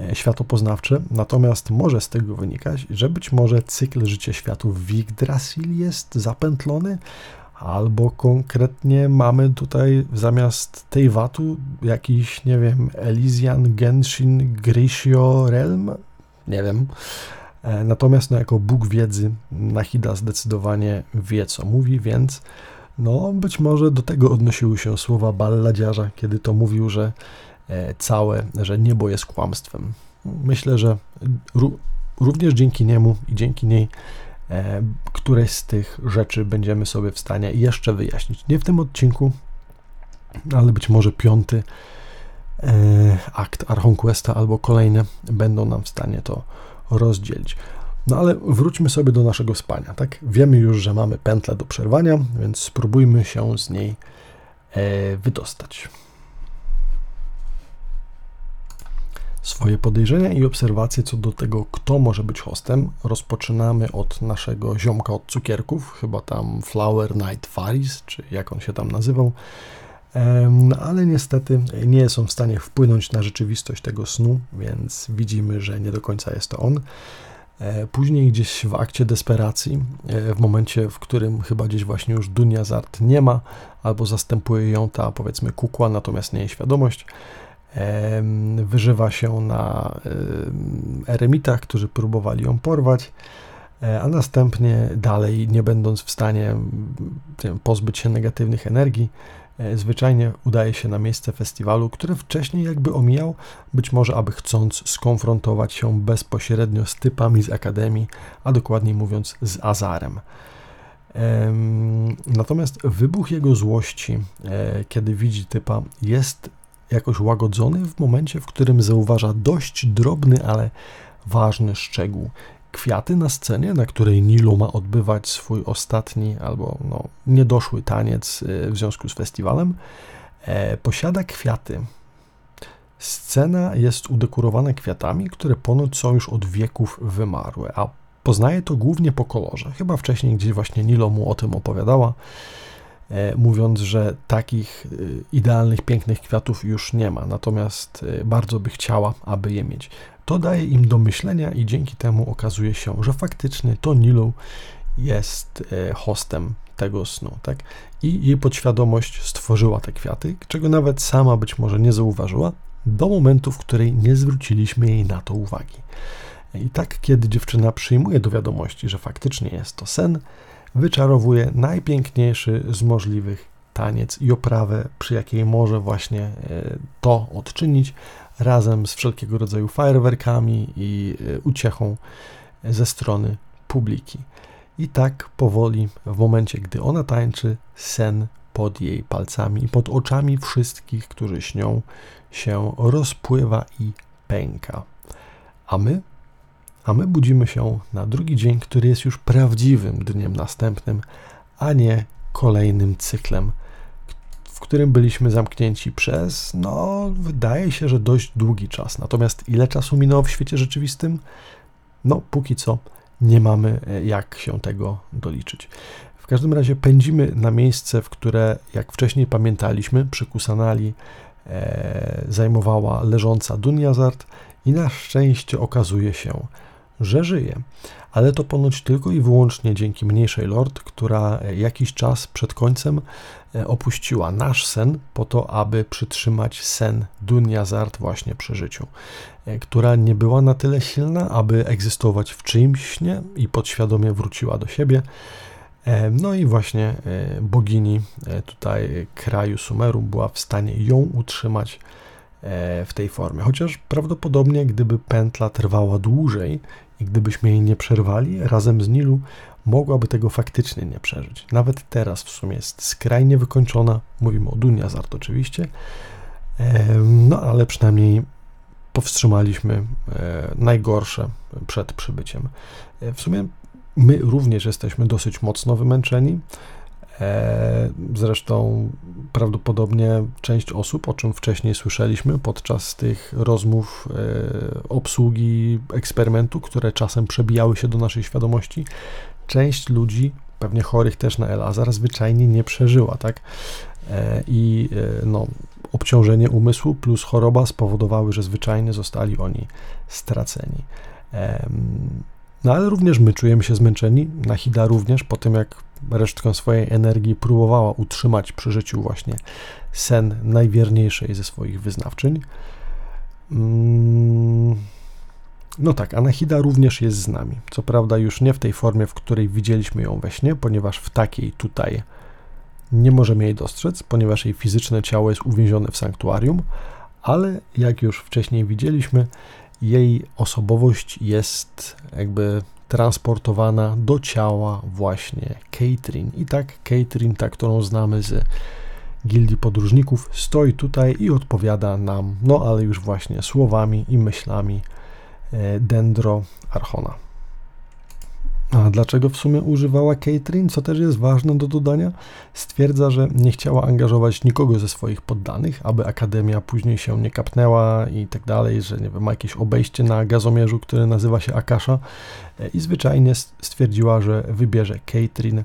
E, światopoznawcze, natomiast może z tego wynikać, że być może cykl życia światów w Yggdrasil jest zapętlony, albo konkretnie mamy tutaj zamiast tej watu jakiś, nie wiem, Elysian Genshin Grisio Realm? Nie wiem. E, natomiast no, jako Bóg wiedzy Nahida zdecydowanie wie, co mówi, więc no, być może do tego odnosiły się słowa balladziarza, kiedy to mówił, że E, całe, że niebo jest kłamstwem. Myślę, że również dzięki niemu i dzięki niej któreś z tych rzeczy będziemy sobie w stanie jeszcze wyjaśnić. Nie w tym odcinku, ale być może piąty e, akt Archonquesta albo kolejne będą nam w stanie to rozdzielić. No ale wróćmy sobie do naszego spania, tak? Wiemy już, że mamy pętlę do przerwania, więc spróbujmy się z niej wydostać. Swoje podejrzenia i obserwacje co do tego, kto może być hostem, rozpoczynamy od naszego ziomka od cukierków, chyba tam Flower Night Faris, czy jak on się tam nazywał, ale niestety nie są w stanie wpłynąć na rzeczywistość tego snu, więc widzimy, że nie do końca jest to on. E, później gdzieś w akcie desperacji, e, w momencie, w którym chyba gdzieś właśnie już Dunia Zart nie ma, albo zastępuje ją ta powiedzmy kukła, natomiast nie jej świadomość, wyżywa się na eremitach, którzy próbowali ją porwać, e, a następnie dalej, nie będąc w stanie pozbyć się negatywnych energii, e, zwyczajnie udaje się na miejsce festiwalu, które wcześniej jakby omijał, być może aby chcąc skonfrontować się bezpośrednio z typami z Akademii, a dokładniej mówiąc z Azarem. Natomiast wybuch jego złości, e, kiedy widzi typa, jest jakoś łagodzony w momencie, w którym zauważa dość drobny, ale ważny szczegół. Kwiaty na scenie, na której Nilu ma odbywać swój ostatni albo no, niedoszły taniec y, w związku z festiwalem, e, posiada kwiaty. Scena jest udekorowana kwiatami, które ponoć są już od wieków wymarłe, a poznaje to głównie po kolorze. Chyba wcześniej gdzieś właśnie Nilo mu o tym opowiadała. E, mówiąc, że takich e, idealnych, pięknych kwiatów już nie ma, natomiast e, bardzo by chciała, aby je mieć. To daje im do myślenia i dzięki temu okazuje się, że faktycznie to Nilo jest hostem tego snu, tak? I jej podświadomość stworzyła te kwiaty, czego nawet sama być może nie zauważyła, do momentu, w której nie zwróciliśmy jej na to uwagi. I tak, kiedy dziewczyna przyjmuje do wiadomości, że faktycznie jest to sen, wyczarowuje najpiękniejszy z możliwych taniec i oprawę, przy jakiej może właśnie e, to odczynić, razem z wszelkiego rodzaju fajerwerkami i e, uciechą ze strony publiki. I tak powoli, w momencie, gdy ona tańczy, sen pod jej palcami i pod oczami wszystkich, którzy śnią, się rozpływa i pęka. A my? A my budzimy się na drugi dzień, który jest już prawdziwym dniem następnym, a nie kolejnym cyklem, w którym byliśmy zamknięci przez, no, wydaje się, że dość długi czas. Natomiast ile czasu minęło w świecie rzeczywistym? No, póki co nie mamy e, jak się tego doliczyć. W każdym razie pędzimy na miejsce, w które, jak wcześniej pamiętaliśmy, przy Kusanali e, zajmowała leżąca Dunjazart i na szczęście okazuje się, że żyje. Ale to ponoć tylko i wyłącznie dzięki mniejszej lord, która jakiś czas przed końcem e, opuściła nasz sen po to, aby przytrzymać sen Dunjazart właśnie przy życiu, e, która nie była na tyle silna, aby egzystować w czyimś śnie i podświadomie wróciła do siebie. E, no i właśnie bogini tutaj kraju Sumeru była w stanie ją utrzymać w tej formie. Chociaż prawdopodobnie, gdyby pętla trwała dłużej i gdybyśmy jej nie przerwali, razem z Nilu mogłaby tego faktycznie nie przeżyć. Nawet teraz w sumie jest skrajnie wykończona, mówimy o Dunjazart oczywiście, no ale przynajmniej powstrzymaliśmy e, najgorsze przed przybyciem. E, w sumie my również jesteśmy dosyć mocno wymęczeni. E, zresztą prawdopodobnie część osób, o czym wcześniej słyszeliśmy podczas tych rozmów e, obsługi eksperymentu, które czasem przebijały się do naszej świadomości, część ludzi, pewnie chorych też na Elazar, zwyczajnie nie przeżyła, tak? E, I no, obciążenie umysłu plus choroba spowodowały, że zwyczajnie zostali oni straceni. No ale również my czujemy się zmęczeni. Nahida również po tym, jak resztką swojej energii próbowała utrzymać przy życiu właśnie sen najwierniejszej ze swoich wyznawczyń. Mm, no tak, Anahida również jest z nami. Co prawda już nie w tej formie, w której widzieliśmy ją we śnie, ponieważ w takiej tutaj nie możemy jej dostrzec, ponieważ jej fizyczne ciało jest uwięzione w sanktuarium, ale jak już wcześniej widzieliśmy, jej osobowość jest jakby transportowana do ciała właśnie Catherine. I tak Catherine, ta, którą znamy z Gildii Podróżników, stoi tutaj i odpowiada nam, no ale już właśnie słowami i myślami e, Dendro Archona. A dlaczego w sumie używała Catherine, co też jest ważne do dodania? Stwierdza, że nie chciała angażować nikogo ze swoich poddanych, aby Akademia później się nie kapnęła i tak dalej, że nie wiem, ma jakieś obejście na gazomierzu, który nazywa się Akasha e, i zwyczajnie stwierdziła, że wybierze Catherine,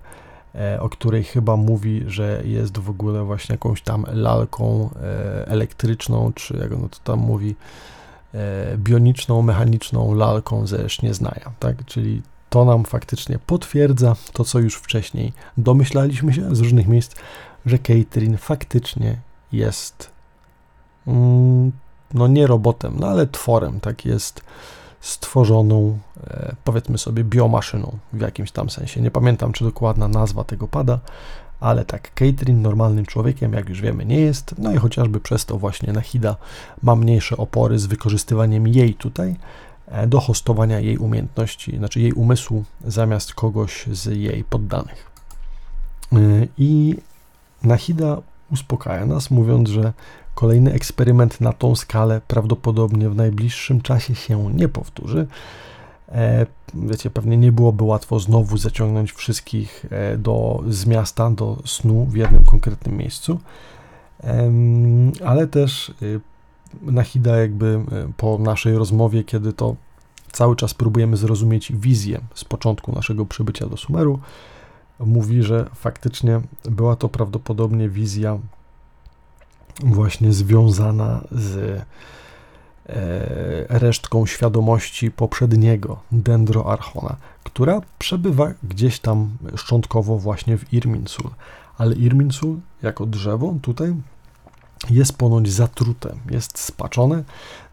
e, o której chyba mówi, że jest w ogóle właśnie jakąś tam lalką e, elektryczną, czy jak ono to tam mówi, bioniczną, mechaniczną lalką ze Sznieznaja, tak? Czyli to nam faktycznie potwierdza to, co już wcześniej domyślaliśmy się z różnych miejsc, że Catherine faktycznie jest mm, no nie robotem, no ale tworem, tak jest stworzoną, e, powiedzmy sobie, biomaszyną w jakimś tam sensie. Nie pamiętam, czy dokładna nazwa tego pada, ale tak, Catherine normalnym człowiekiem, jak już wiemy, nie jest, no i chociażby przez to właśnie Nahida ma mniejsze opory z wykorzystywaniem jej tutaj, do hostowania jej umiejętności, znaczy jej umysłu zamiast kogoś z jej poddanych. E, I Nahida uspokaja nas, mówiąc, że kolejny eksperyment na tą skalę prawdopodobnie w najbliższym czasie się nie powtórzy. E, wiecie, pewnie nie byłoby łatwo znowu zaciągnąć wszystkich do, z miasta do snu w jednym konkretnym miejscu, ale też y, Nahida jakby e, po naszej rozmowie, kiedy to cały czas próbujemy zrozumieć wizję z początku naszego przybycia do Sumeru, mówi, że faktycznie była to prawdopodobnie wizja właśnie związana z e, resztką świadomości poprzedniego Dendroarchona, która przebywa gdzieś tam szczątkowo właśnie w Irminsul. Ale Irminsul jako drzewo tutaj jest ponoć zatrute, jest spaczone,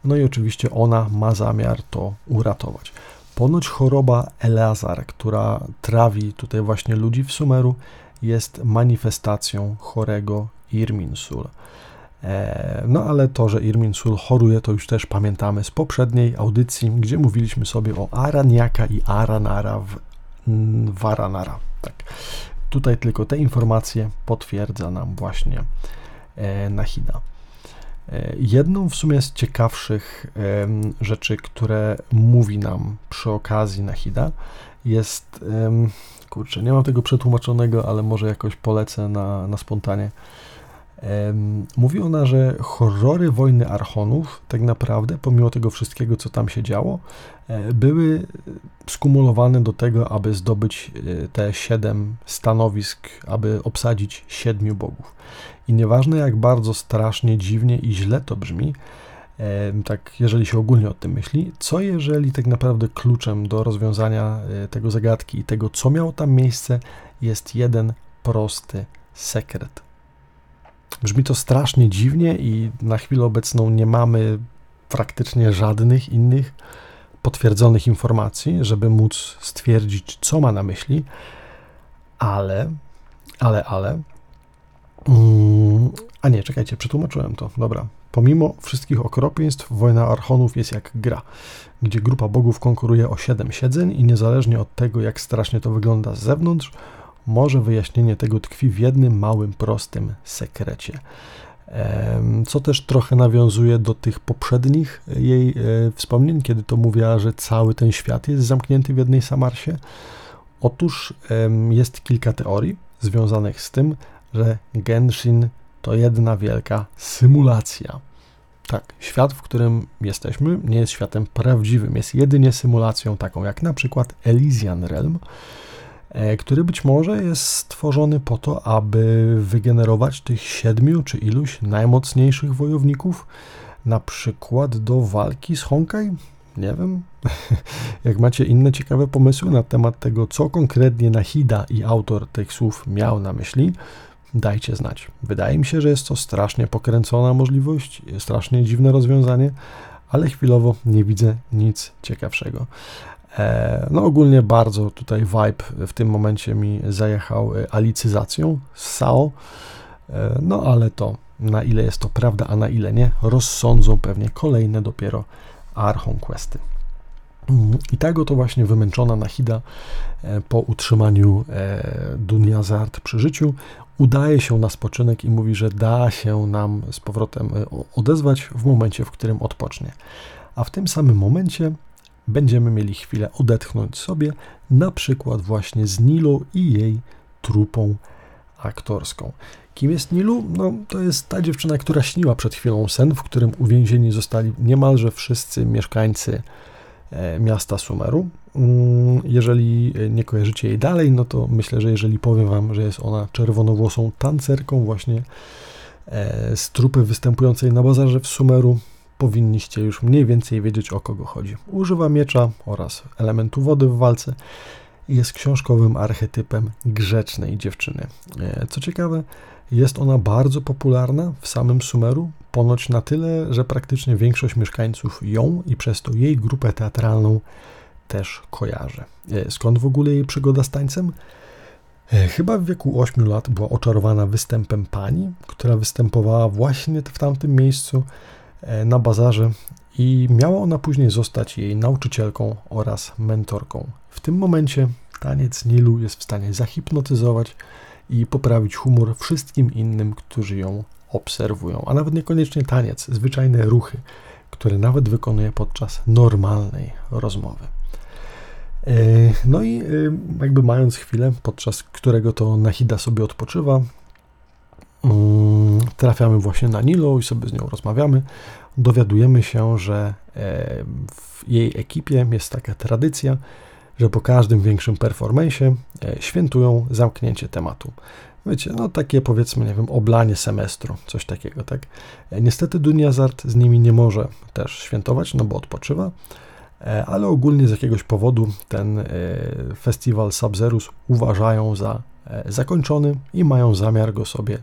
no i oczywiście ona ma zamiar to uratować. Ponoć choroba Eleazar, która trawi tutaj właśnie ludzi w Sumeru, jest manifestacją chorego Irminsul. E, no ale to, że Irminsul choruje, to już też pamiętamy z poprzedniej audycji, gdzie mówiliśmy sobie o Araniaka i Aranara w Varanara. Tak. Tutaj tylko te informacje potwierdza nam właśnie E, Nahida. Jedną w sumie z ciekawszych rzeczy, które mówi nam przy okazji Nahida, jest, kurczę, nie mam tego przetłumaczonego, ale może jakoś polecę na, na spontanie. Mówi ona, że horrory wojny Archonów, tak naprawdę, pomimo tego wszystkiego, co tam się działo, e, były skumulowane do tego, aby zdobyć e, te siedem stanowisk, aby obsadzić siedmiu bogów. I nieważne, jak bardzo strasznie, dziwnie i źle to brzmi, tak jeżeli się ogólnie o tym myśli, co jeżeli tak naprawdę kluczem do rozwiązania e, tego zagadki i tego, co miało tam miejsce, jest jeden prosty sekret. Brzmi to strasznie dziwnie i na chwilę obecną nie mamy praktycznie żadnych innych potwierdzonych informacji, żeby móc stwierdzić, co ma na myśli, ale, ale, ale. Mm, a nie, czekajcie, przetłumaczyłem to. Dobra. Pomimo wszystkich okropieństw, wojna Archonów jest jak gra, gdzie grupa bogów konkuruje o siedem siedzeń i niezależnie od tego, jak strasznie to wygląda z zewnątrz, może wyjaśnienie tego tkwi w jednym małym, prostym sekrecie. Co też trochę nawiązuje do tych poprzednich jej e, wspomnień, kiedy to mówiła, że cały ten świat jest zamknięty w jednej Samarsie. Otóż jest kilka teorii związanych z tym, że Genshin to jedna wielka symulacja. Tak, świat, w którym jesteśmy, nie jest światem prawdziwym, jest jedynie symulacją taką jak na przykład Elysian Realm, E, który być może jest stworzony po to, aby wygenerować tych siedmiu czy iluś najmocniejszych wojowników, na przykład do walki z Honkai? Nie wiem. Jak macie inne ciekawe pomysły na temat tego, co konkretnie Nahida i autor tych słów miał na myśli, dajcie znać. Wydaje mi się, że jest to strasznie pokręcona możliwość, strasznie dziwne rozwiązanie, ale chwilowo nie widzę nic ciekawszego. E, no ogólnie bardzo tutaj vibe w tym momencie mi zajechał e, alicyzacją z SAO, e, no ale to na ile jest to prawda, a na ile nie, rozsądzą pewnie kolejne dopiero Archon Questy. I tak oto właśnie wymęczona Nahida po utrzymaniu Duniazart przy życiu udaje się na spoczynek i mówi, że da się nam z powrotem odezwać w momencie, w którym odpocznie. A w tym samym momencie będziemy mieli chwilę odetchnąć sobie, na przykład właśnie z Nilu i jej trupą aktorską. Kim jest Nilu? No, to jest ta dziewczyna, która śniła przed chwilą sen, w którym uwięzieni zostali niemalże wszyscy mieszkańcy e, miasta Sumeru. Mm, jeżeli nie kojarzycie jej dalej, no to myślę, że jeżeli powiem Wam, że jest ona czerwonowłosą tancerką właśnie e, z trupy występującej na bazarze w Sumeru, powinniście już mniej więcej wiedzieć o kogo chodzi. Używa miecza oraz elementu wody w walce jest książkowym archetypem grzecznej dziewczyny. E, co ciekawe, jest ona bardzo popularna w samym Sumeru, ponoć na tyle, że praktycznie większość mieszkańców ją i przez to jej grupę teatralną też kojarzy. E, skąd w ogóle jej przygoda z tańcem? E, chyba w wieku 8 lat była oczarowana występem pani, która występowała właśnie w tamtym miejscu na bazarze i miała ona później zostać jej nauczycielką oraz mentorką. W tym momencie taniec Nilu jest w stanie zahipnotyzować i poprawić humor wszystkim innym, którzy ją obserwują, a nawet niekoniecznie taniec, zwyczajne ruchy, które nawet wykonuje podczas normalnej rozmowy. E, no i e, jakby mając chwilę, podczas którego to Nahida sobie odpoczywa, trafiamy właśnie na Nilo i sobie z nią rozmawiamy. Dowiadujemy się, że e, w jej ekipie jest taka tradycja, że po każdym większym performanceie e, świętują zamknięcie tematu. Wiecie, no takie powiedzmy, nie wiem, oblanie semestru, coś takiego, tak? E, niestety Duniazart z nimi nie może też świętować, no bo odpoczywa, ale ogólnie z jakiegoś powodu ten festiwal Sabzerus uważają za zakończony i mają zamiar go sobie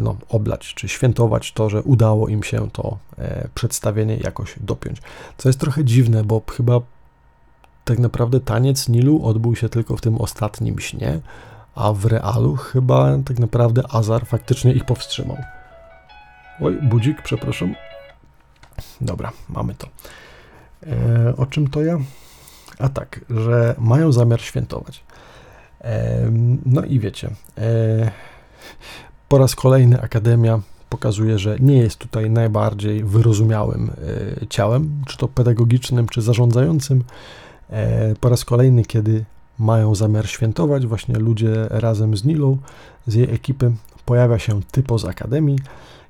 no, oblać, czy świętować to, że udało im się to e, przedstawienie jakoś dopiąć. Co jest trochę dziwne, bo chyba tak naprawdę taniec Nilu odbył się tylko w tym ostatnim śnie, a w realu chyba tak naprawdę Azar faktycznie ich powstrzymał. Oj, budzik, przepraszam. Dobra, mamy to. E, o czym to ja? A tak, że mają zamiar świętować. No i wiecie, e, po raz kolejny Akademia pokazuje, że nie jest tutaj najbardziej wyrozumiałym e, ciałem, czy to pedagogicznym, czy zarządzającym. E, po raz kolejny, kiedy mają zamiar świętować, właśnie ludzie razem z Nilą, z jej ekipy, pojawia się typo z Akademii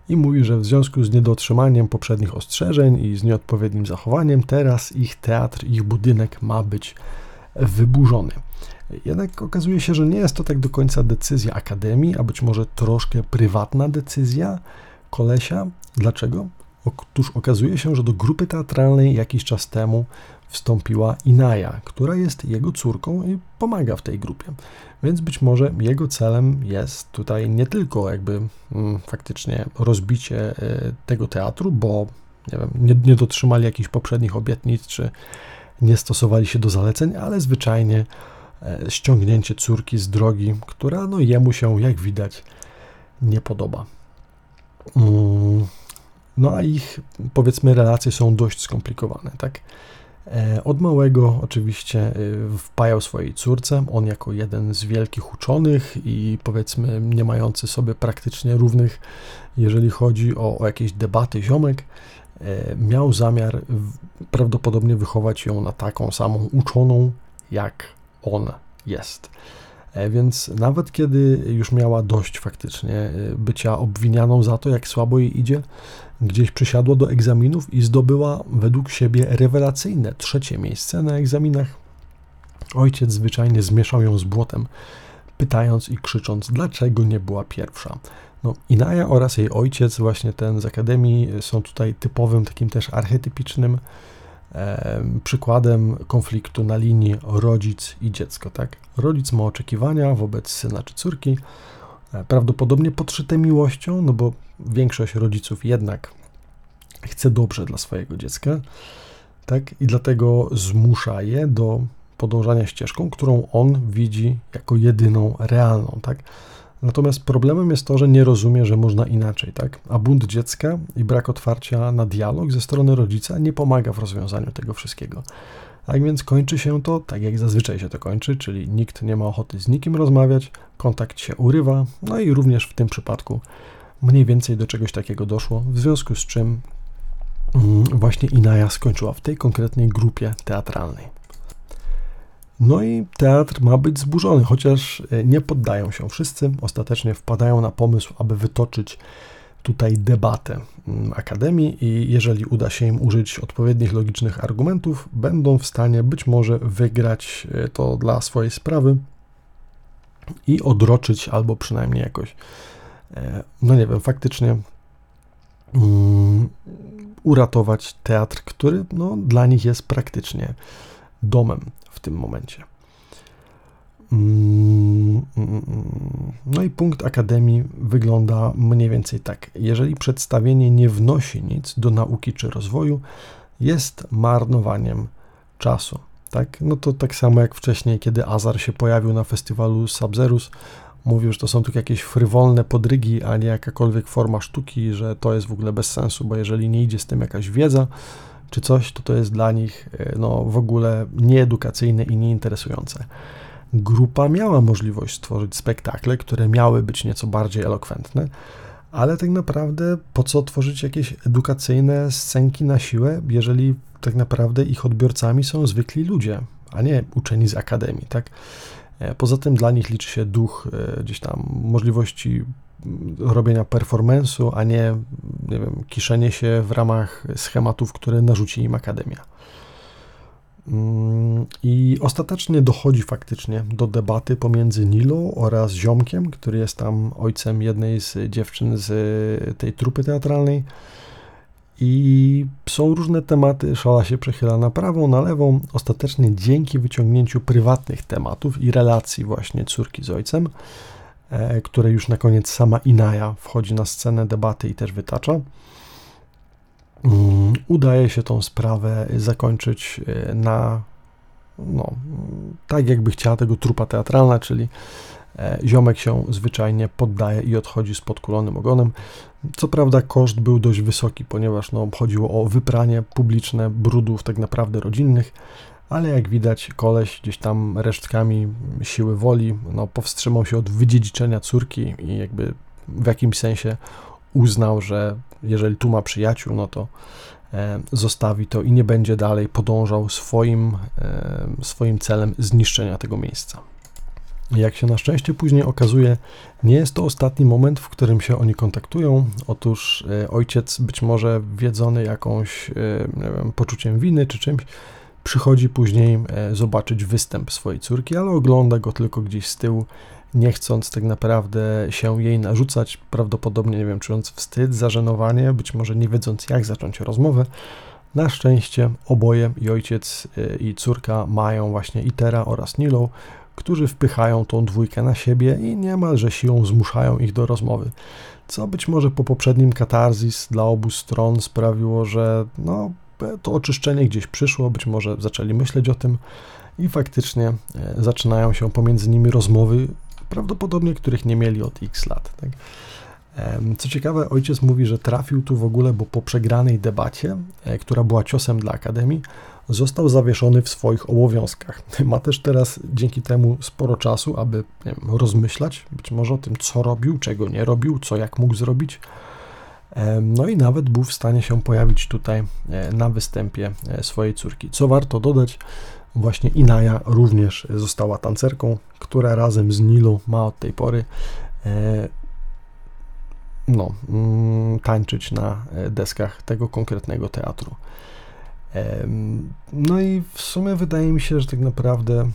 i mówi, że w związku z niedotrzymaniem poprzednich ostrzeżeń i z nieodpowiednim zachowaniem, teraz ich teatr, ich budynek ma być wyburzony. Jednak okazuje się, że nie jest to tak do końca decyzja Akademii, a być może troszkę prywatna decyzja kolesia. Dlaczego? Otóż okazuje się, że do grupy teatralnej jakiś czas temu wstąpiła Inaja, która jest jego córką i pomaga w tej grupie. Więc być może jego celem jest tutaj nie tylko jakby mm, faktycznie rozbicie y, tego teatru, bo nie, wiem, nie, nie dotrzymali jakichś poprzednich obietnic, czy nie stosowali się do zaleceń, ale zwyczajnie ściągnięcie córki z drogi, która no jemu się, jak widać, nie podoba. Mm, no a ich, powiedzmy, relacje są dość skomplikowane, tak? E, od małego oczywiście e, wpajał swojej córce, on jako jeden z wielkich uczonych i powiedzmy nie mający sobie praktycznie równych, jeżeli chodzi o, o jakieś debaty ziomek, e, miał zamiar prawdopodobnie wychować ją na taką samą uczoną, jak on jest. Więc nawet kiedy już miała dość faktycznie bycia obwinianą za to, jak słabo jej idzie, Gdzieś przysiadła do egzaminów i zdobyła według siebie rewelacyjne trzecie miejsce na egzaminach. Ojciec zwyczajnie zmieszał ją z błotem, pytając i krzycząc, dlaczego nie była pierwsza. No, Inaja oraz jej ojciec, właśnie ten z Akademii, są tutaj typowym, takim też archetypicznym e, przykładem konfliktu na linii rodzic i dziecko. Tak? Rodzic ma oczekiwania wobec syna czy córki, e, prawdopodobnie podszyte miłością, no bo większość rodziców jednak chce dobrze dla swojego dziecka, tak? I dlatego zmusza je do podążania ścieżką, którą on widzi jako jedyną realną, tak? Natomiast problemem jest to, że nie rozumie, że można inaczej, tak? A bunt dziecka i brak otwarcia na dialog ze strony rodzica nie pomaga w rozwiązaniu tego wszystkiego. Tak więc kończy się to tak, jak zazwyczaj się to kończy, czyli nikt nie ma ochoty z nikim rozmawiać, kontakt się urywa, no i również w tym przypadku mniej więcej do czegoś takiego doszło, w związku z czym mm, właśnie Inaja skończyła w tej konkretnej grupie teatralnej. No i teatr ma być zburzony, chociaż e, nie poddają się wszyscy. Ostatecznie wpadają na pomysł, aby wytoczyć tutaj debatę mm, Akademii i jeżeli uda się im użyć odpowiednich logicznych argumentów, będą w stanie być może wygrać e, to dla swojej sprawy i odroczyć albo przynajmniej jakoś E, no nie wiem, faktycznie um, uratować teatr, który no, dla nich jest praktycznie domem w tym momencie. Mm, mm. No i punkt akademii wygląda mniej więcej tak. Jeżeli przedstawienie nie wnosi nic do nauki czy rozwoju, jest marnowaniem czasu. Tak? No to tak samo jak wcześniej, kiedy Azar się pojawił na festiwalu Sabzerus, mówił, że to są tylko jakieś frywolne podrygi, a nie jakakolwiek forma sztuki, że to jest w ogóle bez sensu, bo jeżeli nie idzie z tym jakaś wiedza czy coś, to to jest dla nich e, no, w ogóle nieedukacyjne i nieinteresujące. Grupa miała możliwość stworzyć spektakle, które miały być nieco bardziej elokwentne, ale tak naprawdę po co tworzyć jakieś edukacyjne scenki na siłę, jeżeli tak naprawdę ich odbiorcami są zwykli ludzie, a nie uczeni z akademii, tak? E, poza tym dla nich liczy się duch e, gdzieś tam możliwości robienia performance'u, a nie, nie wiem, kiszenie się w ramach schematów, które narzuci im Akademia. Mm, I ostatecznie dochodzi faktycznie do debaty pomiędzy Nilą oraz ziomkiem, który jest tam ojcem jednej z dziewczyn z tej trupy teatralnej. I są różne tematy, szala się przechyla na prawą, na lewą. Ostatecznie dzięki wyciągnięciu prywatnych tematów i relacji właśnie córki z ojcem, które już na koniec sama Inaja wchodzi na scenę debaty i też wytacza, mm, udaje się tą sprawę zakończyć e, na no, tak jakby chciała tego trupa teatralna, czyli E, ziomek się zwyczajnie poddaje i odchodzi z podkulonym ogonem. Co prawda koszt był dość wysoki, ponieważ no, chodziło o wypranie publiczne brudów tak naprawdę rodzinnych, ale jak widać koleś gdzieś tam resztkami siły woli no, powstrzymał się od wydziedziczenia córki i jakby w jakimś sensie uznał, że jeżeli tu ma przyjaciół, no to e, zostawi to i nie będzie dalej podążał swoim, e, swoim celem zniszczenia tego miejsca. Jak się na szczęście później okazuje, nie jest to ostatni moment, w którym się oni kontaktują. Otóż e, ojciec, być może wiedzony jakąś wiem, poczuciem winy czy czymś, przychodzi później zobaczyć występ swojej córki, ale ogląda go tylko gdzieś z tyłu nie chcąc tak naprawdę się jej narzucać, prawdopodobnie, nie wiem, czując wstyd, zażenowanie, być może nie wiedząc jak zacząć rozmowę. Na szczęście oboje, i ojciec, y, i córka, mają właśnie Itera oraz Nilo, którzy wpychają tą dwójkę na siebie i niemalże siłą zmuszają ich do rozmowy. Co być może po poprzednim katarzis dla obu stron sprawiło, że no, to oczyszczenie gdzieś przyszło, być może zaczęli myśleć o tym i faktycznie y, zaczynają się pomiędzy nimi rozmowy, prawdopodobnie których nie mieli od x lat. Tak? Co ciekawe, ojciec mówi, że trafił tu w ogóle, bo po przegranej debacie, e, która była ciosem dla Akademii, został zawieszony w swoich obowiązkach. Ma też teraz dzięki temu sporo czasu, aby wiem, rozmyślać być może o tym, co robił, czego nie robił, co jak mógł zrobić. No i nawet był w stanie się pojawić tutaj e, na występie e, swojej córki. Co warto dodać, Właśnie Inaja również została tancerką, która razem z Nilą ma od tej pory e, no, mm, tańczyć na e, deskach tego konkretnego teatru. E, no i w sumie wydaje mi się, że tak naprawdę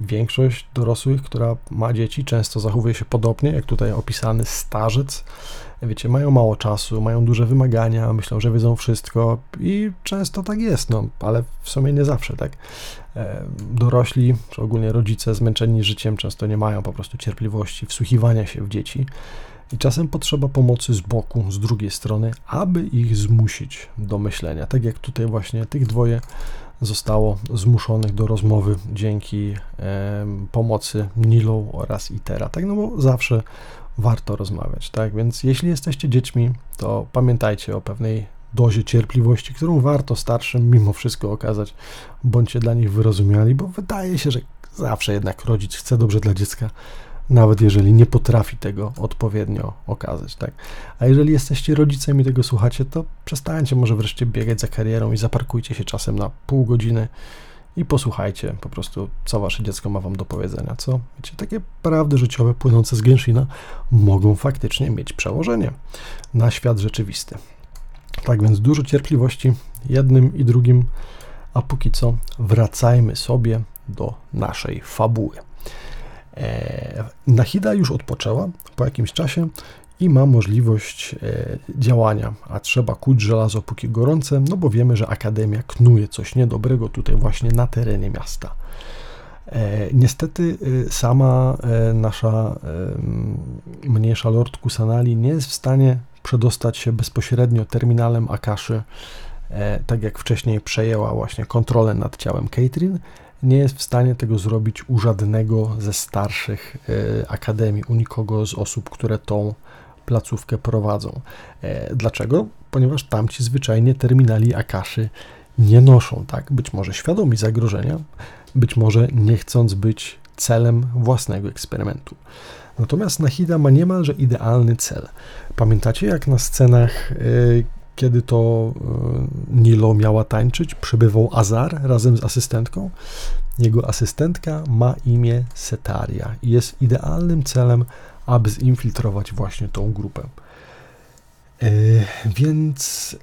większość dorosłych, która ma dzieci, często zachowuje się podobnie, jak tutaj opisany starzec, wiecie, mają mało czasu, mają duże wymagania, myślą, że wiedzą wszystko i często tak jest, no, ale w sumie nie zawsze, tak. E, dorośli, czy ogólnie rodzice zmęczeni życiem często nie mają po prostu cierpliwości, wsłuchiwania się w dzieci i czasem potrzeba pomocy z boku, z drugiej strony, aby ich zmusić do myślenia. Tak jak tutaj właśnie tych dwoje zostało zmuszonych do rozmowy dzięki e, pomocy Nilo oraz Itera. Tak, no bo zawsze warto rozmawiać, tak? Więc jeśli jesteście dziećmi, to pamiętajcie o pewnej dozie cierpliwości, którą warto starszym mimo wszystko okazać. Bądźcie dla nich wyrozumiali, bo wydaje się, że zawsze jednak rodzic chce dobrze dla dziecka, nawet jeżeli nie potrafi tego odpowiednio okazać, tak? A jeżeli jesteście rodzicem i tego słuchacie, to przestańcie może wreszcie biegać za karierą i zaparkujcie się czasem na pół godziny i posłuchajcie po prostu, co wasze dziecko ma wam do powiedzenia, co? Wiecie, takie prawdy życiowe płynące z Genshina mogą faktycznie mieć przełożenie na świat rzeczywisty. Tak więc dużo cierpliwości jednym i drugim, a póki co wracajmy sobie do naszej fabuły. E, Nahida już odpoczęła po jakimś czasie i ma możliwość e, działania, a trzeba kuć żelazo póki gorące, no bo wiemy, że Akademia knuje coś niedobrego tutaj właśnie na terenie miasta. E, niestety sama nasza mniejsza Lord Kusanali nie jest w stanie przedostać się bezpośrednio terminalem Akaszy, tak jak wcześniej przejęła właśnie kontrolę nad ciałem Catherine, nie jest w stanie tego zrobić u żadnego ze starszych e, akademii, u nikogo z osób, które tą placówkę prowadzą. E, dlaczego? Ponieważ tamci zwyczajnie terminali Akaszy nie noszą, tak? Być może świadomi zagrożenia, być może nie chcąc być celem własnego eksperymentu. Natomiast Nahida ma niemalże idealny cel. Pamiętacie, jak na scenach, e, kiedy to Nilo miała tańczyć, przybywał Azar razem z asystentką? Jego asystentka ma imię Setaria i jest idealnym celem, aby zinfiltrować właśnie tą grupę. E, więc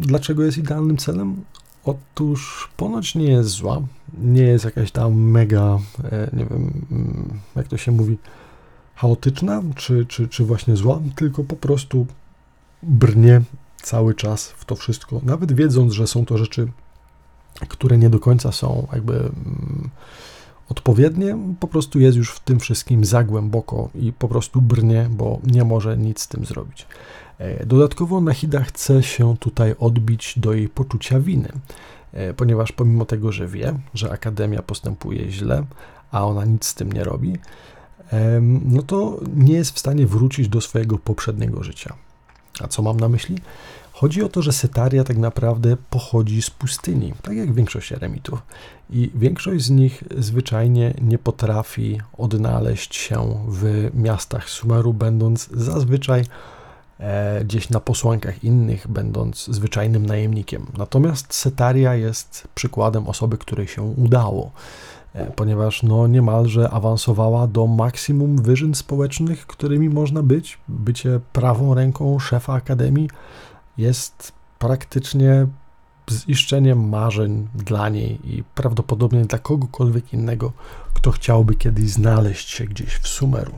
dlaczego jest idealnym celem? Otóż ponoć nie jest zła, nie jest jakaś tam mega, e, nie wiem, mm, jak to się mówi, chaotyczna, czy, czy, czy właśnie zła, tylko po prostu brnie cały czas w to wszystko, nawet wiedząc, że są to rzeczy które nie do końca są jakby mm, odpowiednie, po prostu jest już w tym wszystkim za głęboko i po prostu brnie, bo nie może nic z tym zrobić. E, dodatkowo Nahida chce się tutaj odbić do jej poczucia winy, e, ponieważ pomimo tego, że wie, że Akademia postępuje źle, a ona nic z tym nie robi, no to nie jest w stanie wrócić do swojego poprzedniego życia. A co mam na myśli? Chodzi o to, że Setaria tak naprawdę pochodzi z pustyni, tak jak większość eremitów. I większość z nich zwyczajnie nie potrafi odnaleźć się w miastach Sumeru, będąc zazwyczaj e, gdzieś na posłankach innych, będąc zwyczajnym najemnikiem. Natomiast Setaria jest przykładem osoby, której się udało, e, ponieważ no, niemalże awansowała do maksimum wyżyn społecznych, którymi można być. Bycie prawą ręką szefa akademii jest praktycznie ziszczeniem marzeń dla niej i prawdopodobnie dla kogokolwiek innego, kto chciałby kiedyś znaleźć się gdzieś w Sumeru.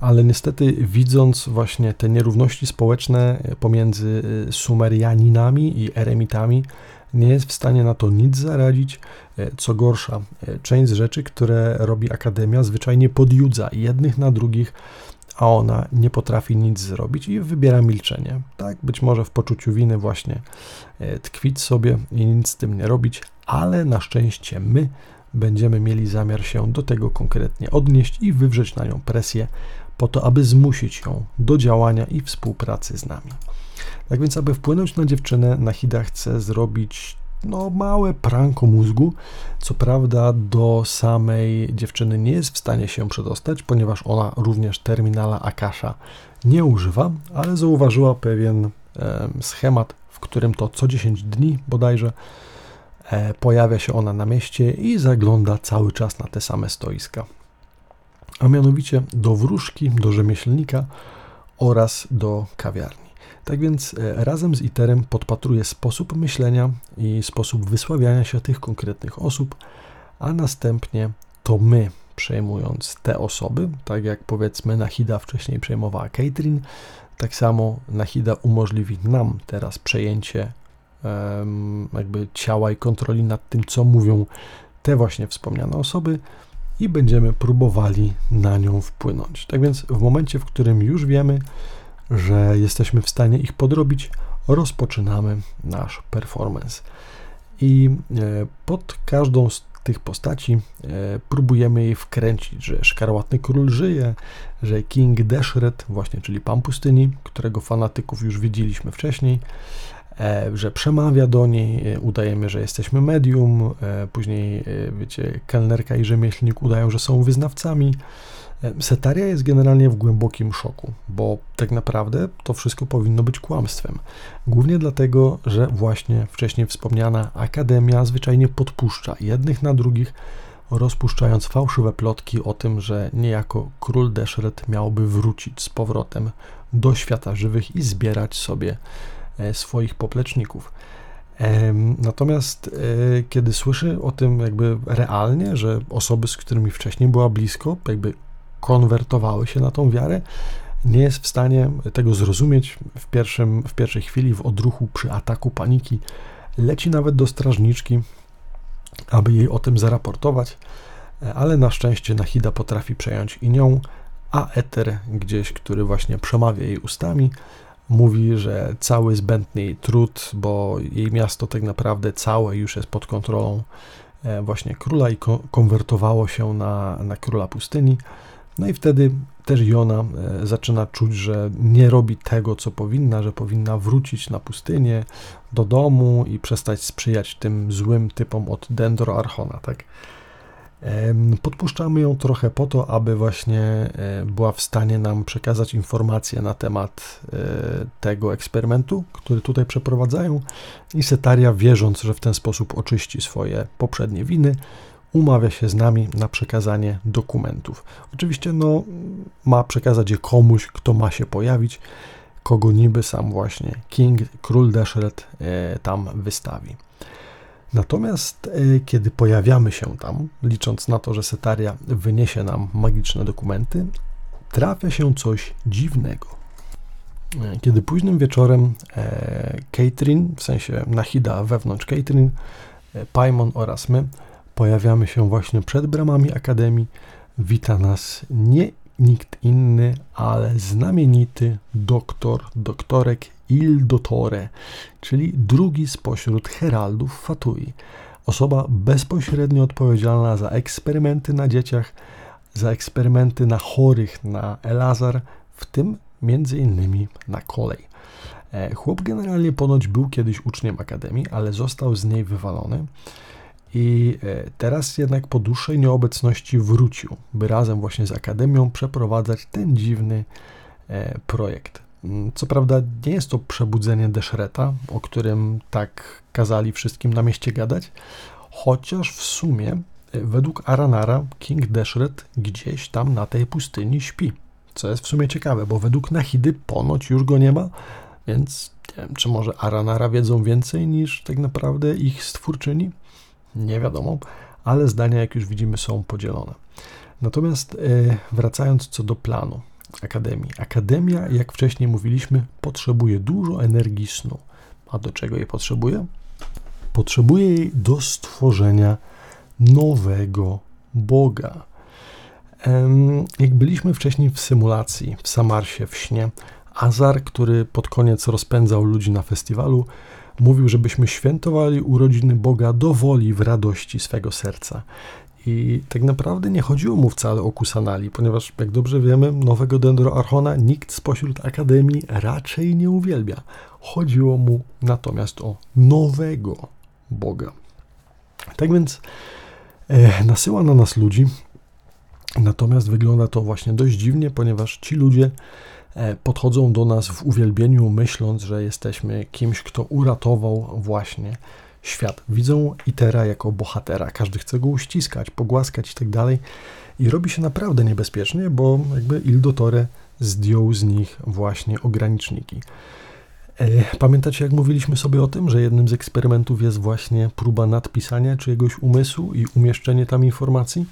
Ale niestety, widząc właśnie te nierówności społeczne pomiędzy y, Sumerianinami i Eremitami, nie jest w stanie na to nic zaradzić. E, co gorsza, e, część z rzeczy, które robi Akademia, zwyczajnie podjudza jednych na drugich, a ona nie potrafi nic zrobić i wybiera milczenie. Tak, być może w poczuciu winy właśnie e, tkwić sobie i nic z tym nie robić, ale na szczęście my będziemy mieli zamiar się do tego konkretnie odnieść i wywrzeć na nią presję, po to, aby zmusić ją do działania i współpracy z nami. Tak więc, aby wpłynąć na dziewczynę, Nahida chce zrobić no, małe pranko mózgu. Co prawda, do samej dziewczyny nie jest w stanie się przedostać, ponieważ ona również terminala Akasha nie używa, ale zauważyła pewien e, schemat, w którym to co 10 dni bodajże e, pojawia się ona na mieście i zagląda cały czas na te same stoiska. A mianowicie do wróżki, do rzemieślnika oraz do kawiarni. Tak więc e, razem z ITERem podpatruję sposób myślenia i sposób wysławiania się tych konkretnych osób, a następnie to my, przejmując te osoby, tak jak powiedzmy Nahida wcześniej przejmowała catering, tak samo Nahida umożliwi nam teraz przejęcie jakby ciała i kontroli nad tym, co mówią te właśnie wspomniane osoby i będziemy próbowali na nią wpłynąć. Tak więc w momencie, w którym już wiemy, że jesteśmy w stanie ich podrobić, rozpoczynamy nasz performance. I e, pod każdą z tych postaci e, próbujemy jej wkręcić, że Szkarłatny Król żyje, że King Deshret, właśnie, czyli Pan Pustyni, którego fanatyków już widzieliśmy wcześniej, e, że przemawia do niej, udajemy, że jesteśmy medium, później, wiecie, kelnerka i rzemieślnik udają, że są wyznawcami, Setaria jest generalnie w głębokim szoku, bo tak naprawdę to wszystko powinno być kłamstwem. Głównie dlatego, że właśnie wcześniej wspomniana Akademia zwyczajnie podpuszcza jednych na drugich, rozpuszczając fałszywe plotki o tym, że niejako król Deszret miałby wrócić z powrotem do świata żywych i zbierać sobie e, swoich popleczników. Natomiast e, kiedy słyszy o tym jakby realnie, że osoby, z którymi wcześniej była blisko, jakby konwertowały się na tą wiarę, nie jest w stanie tego zrozumieć w, pierwszym, w pierwszej chwili, w odruchu, przy ataku paniki. Leci nawet do strażniczki, aby jej o tym zaraportować, ale na szczęście Nahida potrafi przejąć i nią, a Eter gdzieś, który właśnie przemawia jej ustami, mówi, że cały zbędny jej trud, bo jej miasto tak naprawdę całe już jest pod kontrolą e, właśnie króla i konwertowało się na, na króla pustyni. No i wtedy też Jona e, zaczyna czuć, że nie robi tego, co powinna, że powinna wrócić na pustynię, do domu i przestać sprzyjać tym złym typom od Dendro Archona, tak? Podpuszczamy ją trochę po to, aby właśnie e, była w stanie nam przekazać informacje na temat e, tego eksperymentu, który tutaj przeprowadzają i Setaria, wierząc, że w ten sposób oczyści swoje poprzednie winy, umawia się z nami na przekazanie dokumentów. Oczywiście no, ma przekazać je komuś, kto ma się pojawić, kogo niby sam właśnie King, król Deshret e, tam wystawi. Natomiast e, kiedy pojawiamy się tam, licząc na to, że Setaria wyniesie nam magiczne dokumenty, trafia się coś dziwnego. E, kiedy późnym wieczorem Catherine, w sensie Nahida wewnątrz Catherine, Paimon oraz my pojawiamy się właśnie przed bramami Akademii, wita nas nie nikt inny, ale znamienity doktor, doktorek Il Dottore, czyli drugi spośród heraldów Fatui. Osoba bezpośrednio odpowiedzialna za eksperymenty na dzieciach, za eksperymenty na chorych, na Elazar, w tym między innymi na kolej. E, chłop generalnie ponoć był kiedyś uczniem akademii, ale został z niej wywalony. I e, teraz jednak po dłuższej nieobecności wrócił, by razem właśnie z Akademią przeprowadzać ten dziwny e, projekt. Mm, co prawda nie jest to przebudzenie Deshreta, o którym tak kazali wszystkim na mieście gadać, chociaż w sumie e, według Aranara King Deshret gdzieś tam na tej pustyni śpi. Co jest w sumie ciekawe, bo według Nahidy ponoć już go nie ma, więc nie wiem, czy może Aranara wiedzą więcej niż tak naprawdę ich stwórczyni? Nie wiadomo, ale zdania, jak już widzimy, są podzielone. Natomiast e, wracając co do planu Akademii. Akademia, jak wcześniej mówiliśmy, potrzebuje dużo energii snu. A do czego jej potrzebuje? Potrzebuje jej do stworzenia nowego Boga. Jak byliśmy wcześniej w symulacji, w Samarsie, w śnie, Azar, który pod koniec rozpędzał ludzi na festiwalu, mówił, żebyśmy świętowali urodziny Boga do woli w radości swego serca. I tak naprawdę nie chodziło mu wcale o Kusanali, ponieważ, jak dobrze wiemy, nowego Dendroarchona nikt spośród Akademii raczej nie uwielbia. Chodziło mu natomiast o nowego Boga. Tak więc e, nasyła na nas ludzi, natomiast wygląda to właśnie dość dziwnie, ponieważ ci ludzie podchodzą do nas w uwielbieniu, myśląc, że jesteśmy kimś, kto uratował właśnie świat. Widzą Itera jako bohatera, każdy chce go uściskać, pogłaskać i tak dalej. I robi się naprawdę niebezpiecznie, bo jakby Ildotore zdjął z nich właśnie ograniczniki. E, pamiętacie, jak mówiliśmy sobie o tym, że jednym z eksperymentów jest właśnie próba nadpisania czyjegoś umysłu i umieszczenie tam informacji?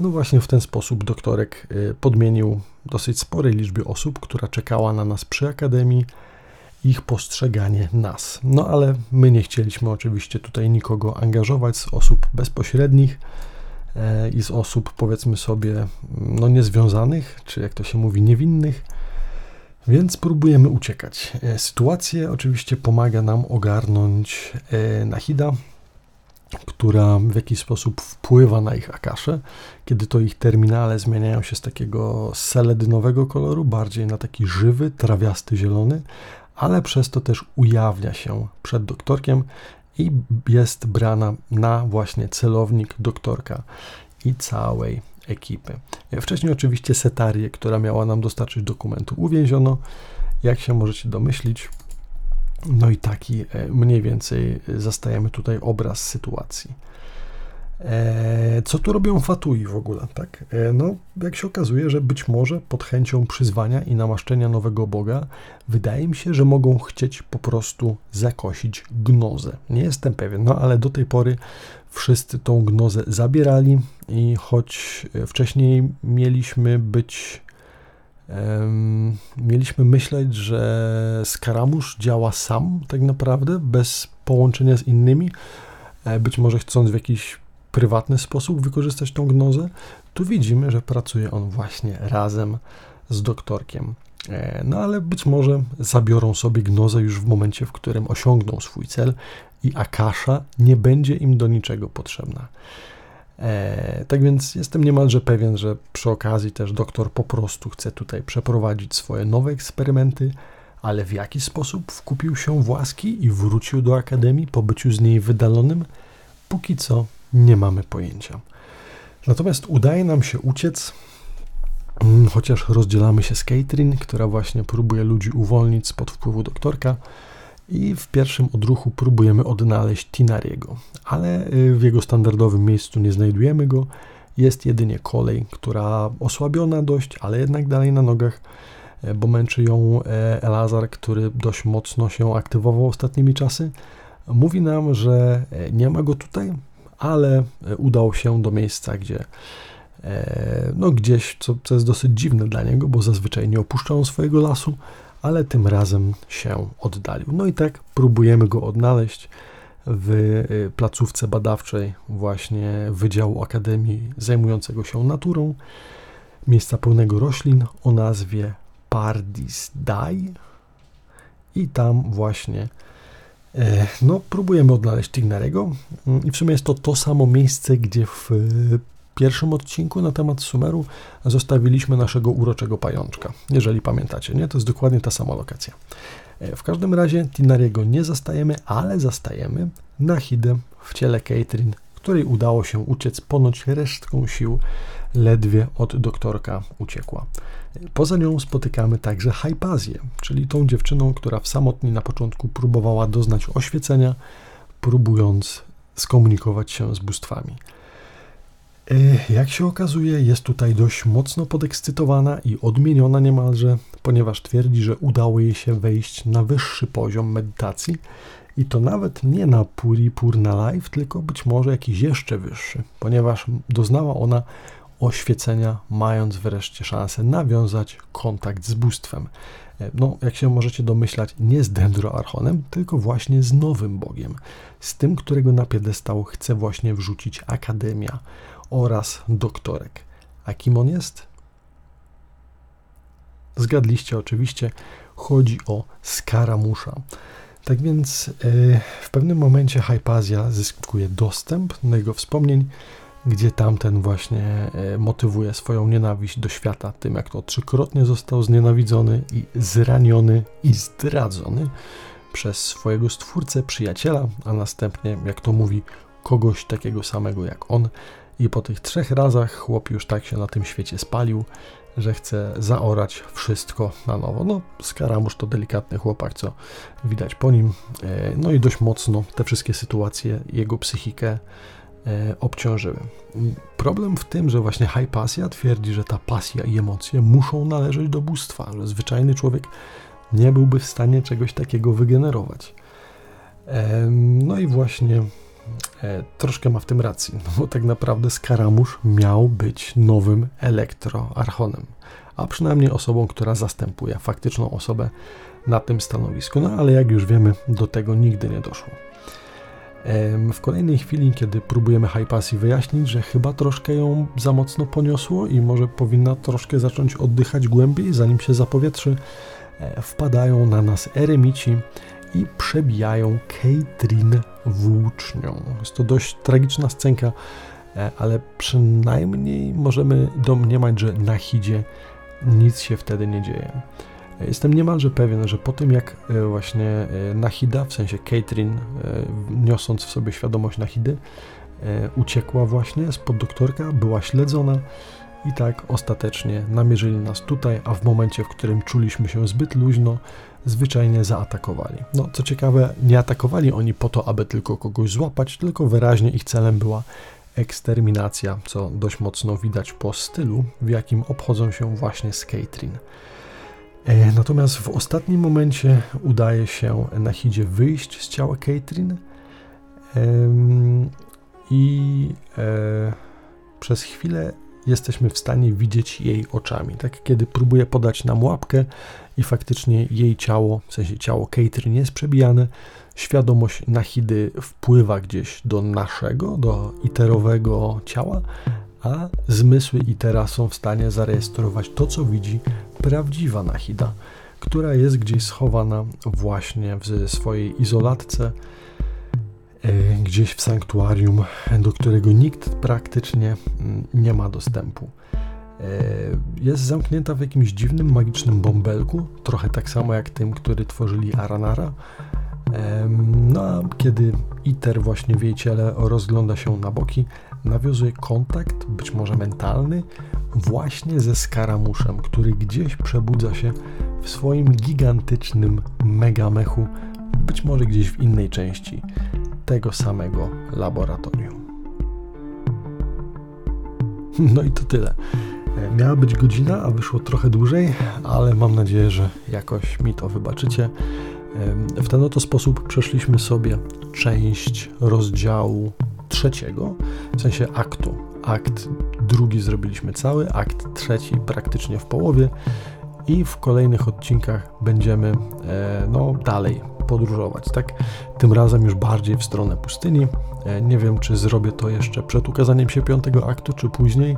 No właśnie w ten sposób doktorek e, podmienił dosyć sporej liczbie osób, która czekała na nas przy Akademii, ich postrzeganie nas. No ale my nie chcieliśmy oczywiście tutaj nikogo angażować z osób bezpośrednich e, i z osób powiedzmy sobie no niezwiązanych, czy jak to się mówi niewinnych, więc próbujemy uciekać. E, sytuację oczywiście pomaga nam ogarnąć e, Nahida, która w jakiś sposób wpływa na ich akasze, kiedy to ich terminale zmieniają się z takiego seledynowego koloru bardziej na taki żywy, trawiasty zielony, ale przez to też ujawnia się przed doktorkiem i jest brana na właśnie celownik doktorka i całej ekipy. Wcześniej oczywiście Setarię, która miała nam dostarczyć dokumentu, uwięziono. Jak się możecie domyślić, no i taki e, mniej więcej zastajemy tutaj obraz sytuacji. E, co tu robią Fatui w ogóle, tak? E, no, jak się okazuje, że być może pod chęcią przyzwania i namaszczenia nowego Boga, wydaje mi się, że mogą chcieć po prostu zakosić gnozę. Nie jestem pewien, no ale do tej pory wszyscy tą gnozę zabierali i choć wcześniej mieliśmy być mieliśmy myśleć, że Skaramusz działa sam tak naprawdę, bez połączenia z innymi, e, być może chcąc w jakiś prywatny sposób wykorzystać tą gnozę, tu widzimy, że pracuje on właśnie razem z doktorkiem. E, no ale być może zabiorą sobie gnozę już w momencie, w którym osiągną swój cel i Akasza nie będzie im do niczego potrzebna. E, tak więc jestem niemalże pewien, że przy okazji też doktor po prostu chce tutaj przeprowadzić swoje nowe eksperymenty, ale w jaki sposób wkupił się w łaski i wrócił do Akademii po byciu z niej wydalonym, póki co nie mamy pojęcia. Natomiast udaje nam się uciec, mm, chociaż rozdzielamy się z Catherine, która właśnie próbuje ludzi uwolnić spod wpływu doktorka i w pierwszym odruchu próbujemy odnaleźć Tinariego, ale y, w jego standardowym miejscu nie znajdujemy go. Jest jedynie kolej, która osłabiona dość, ale jednak dalej na nogach, e, bo męczy ją e, Elazar, który dość mocno się aktywował ostatnimi czasy. Mówi nam, że e, nie ma go tutaj, ale udał się do miejsca, gdzie no gdzieś, co, co jest dosyć dziwne dla niego, bo zazwyczaj nie opuszczał swojego lasu, ale tym razem się oddalił. No i tak próbujemy go odnaleźć w e, placówce badawczej właśnie Wydziału Akademii zajmującego się naturą, miejsca pełnego roślin o nazwie Pardis Dai i tam właśnie E, no, próbujemy odnaleźć Tignarego mm, i w sumie jest to to samo miejsce, gdzie w pierwszym odcinku na temat Sumeru zostawiliśmy naszego uroczego pajączka, jeżeli pamiętacie, nie? To jest dokładnie ta sama lokacja. E, w każdym razie Tinariego nie zastajemy, ale zastajemy Nahidę w ciele Catherine, której udało się uciec ponoć resztką sił, ledwie od doktorka uciekła. Poza nią spotykamy także Hypazję, czyli tą dziewczyną, która w samotni na początku próbowała doznać oświecenia, próbując skomunikować się z bóstwami. Jak się okazuje, jest tutaj dość mocno podekscytowana i odmieniona niemalże, ponieważ twierdzi, że udało jej się wejść na wyższy poziom medytacji. I to nawet nie na Puri Purna Life, tylko być może jakiś jeszcze wyższy, ponieważ doznała ona oświecenia, mając wreszcie szansę nawiązać kontakt z bóstwem. E, no, jak się możecie domyślać, nie z Dendroarchonem, tylko właśnie z nowym Bogiem, z tym, którego na piedestał chce właśnie wrzucić Akademia oraz doktorek. A kim on jest? Zgadliście oczywiście, chodzi o Skaramusza. Tak więc yy, w pewnym momencie Hypazja zyskuje dostęp do jego wspomnień, gdzie tamten właśnie yy, motywuje swoją nienawiść do świata tym, jak to trzykrotnie został znienawidzony i zraniony i zdradzony przez swojego stwórcę, przyjaciela, a następnie, jak to mówi, kogoś takiego samego jak on, i po tych trzech razach chłop już tak się na tym świecie spalił, że chce zaorać wszystko na nowo. No, Skaramusz to delikatny chłopak, co widać po nim. E, no i dość mocno te wszystkie sytuacje jego psychikę e, obciążyły. Problem w tym, że właśnie Hypatia twierdzi, że ta pasja i emocje muszą należeć do bóstwa, że zwyczajny człowiek nie byłby w stanie czegoś takiego wygenerować. No i właśnie e, troszkę ma w tym racji, no bo tak naprawdę Skaramusz miał być nowym elektroarchonem, a przynajmniej osobą, która zastępuje faktyczną osobę na tym stanowisku. No ale jak już wiemy, do tego nigdy nie doszło. W kolejnej chwili, kiedy próbujemy Hypasji wyjaśnić, że chyba troszkę ją za mocno poniosło i może powinna troszkę zacząć oddychać głębiej, zanim się zapowietrzy, e, wpadają na nas eremici, i przebijają Caitlin włócznią. Jest to dość tragiczna scenka, e, ale przynajmniej możemy domniemać, że na Hidzie nic się wtedy nie dzieje. Jestem niemalże pewien, że po tym jak e, właśnie e, Nahida, w sensie Catherine, niosąc w sobie świadomość Nahidy, uciekła właśnie spod doktorka, była śledzona i tak ostatecznie namierzyli nas tutaj, a w momencie, w którym czuliśmy się zbyt luźno, zwyczajnie zaatakowali. No, co ciekawe, nie atakowali oni po to, aby tylko kogoś złapać, tylko wyraźnie ich celem była eksterminacja, co dość mocno widać po stylu, w jakim obchodzą się właśnie z Catherine. E, natomiast w ostatnim momencie udaje się Nahidzie wyjść z ciała Catherine i e, przez chwilę jesteśmy w stanie widzieć jej oczami. Tak, kiedy próbuje podać nam łapkę i faktycznie jej ciało, w sensie ciało Catherine jest przebijane, świadomość Nahidy wpływa gdzieś do naszego, do iterowego ciała, a zmysły Itera są w stanie zarejestrować to, co widzi prawdziwa Nahida, która jest gdzieś schowana właśnie w swojej izolatce, gdzieś w sanktuarium, do którego nikt praktycznie mm, nie ma dostępu. E, jest zamknięta w jakimś dziwnym, magicznym bąbelku, trochę tak samo jak tym, który tworzyli Aranara. No a kiedy Iter właśnie w jej ciele rozgląda się na boki, nawiązuje kontakt, być może mentalny, właśnie ze Skaramuszem, który gdzieś przebudza się w swoim gigantycznym megamechu, być może gdzieś w innej części tego samego laboratorium. No i to tyle. E, miała być godzina, a wyszło trochę dłużej, ale mam nadzieję, że jakoś mi to wybaczycie. W ten oto sposób przeszliśmy sobie część rozdziału trzeciego, w sensie aktu. Akt drugi zrobiliśmy cały, akt trzeci praktycznie w połowie i w kolejnych odcinkach będziemy e, no, dalej podróżować, tak? Tym razem już bardziej w stronę pustyni. E, nie wiem, czy zrobię to jeszcze przed ukazaniem się piątego aktu, czy później,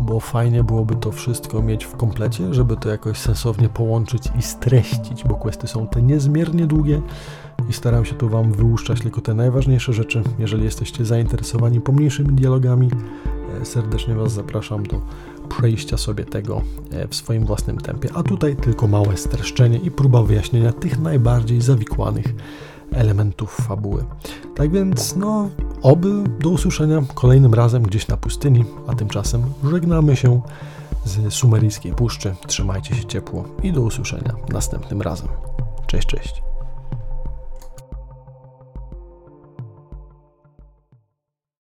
bo fajnie byłoby to wszystko mieć w komplecie, żeby to jakoś sensownie połączyć i streścić, bo questy są te niezmiernie długie i staram się tu Wam wyłuszczać tylko te najważniejsze rzeczy. Jeżeli jesteście zainteresowani pomniejszymi dialogami, e, serdecznie Was zapraszam do przejścia sobie tego e, w swoim własnym tempie, a tutaj tylko małe streszczenie i próba wyjaśnienia tych najbardziej zawikłanych elementów fabuły. Tak więc, no, Oby do usłyszenia kolejnym razem gdzieś na pustyni, a tymczasem żegnamy się z sumeryjskiej puszczy. Trzymajcie się ciepło i do usłyszenia następnym razem. Cześć, cześć.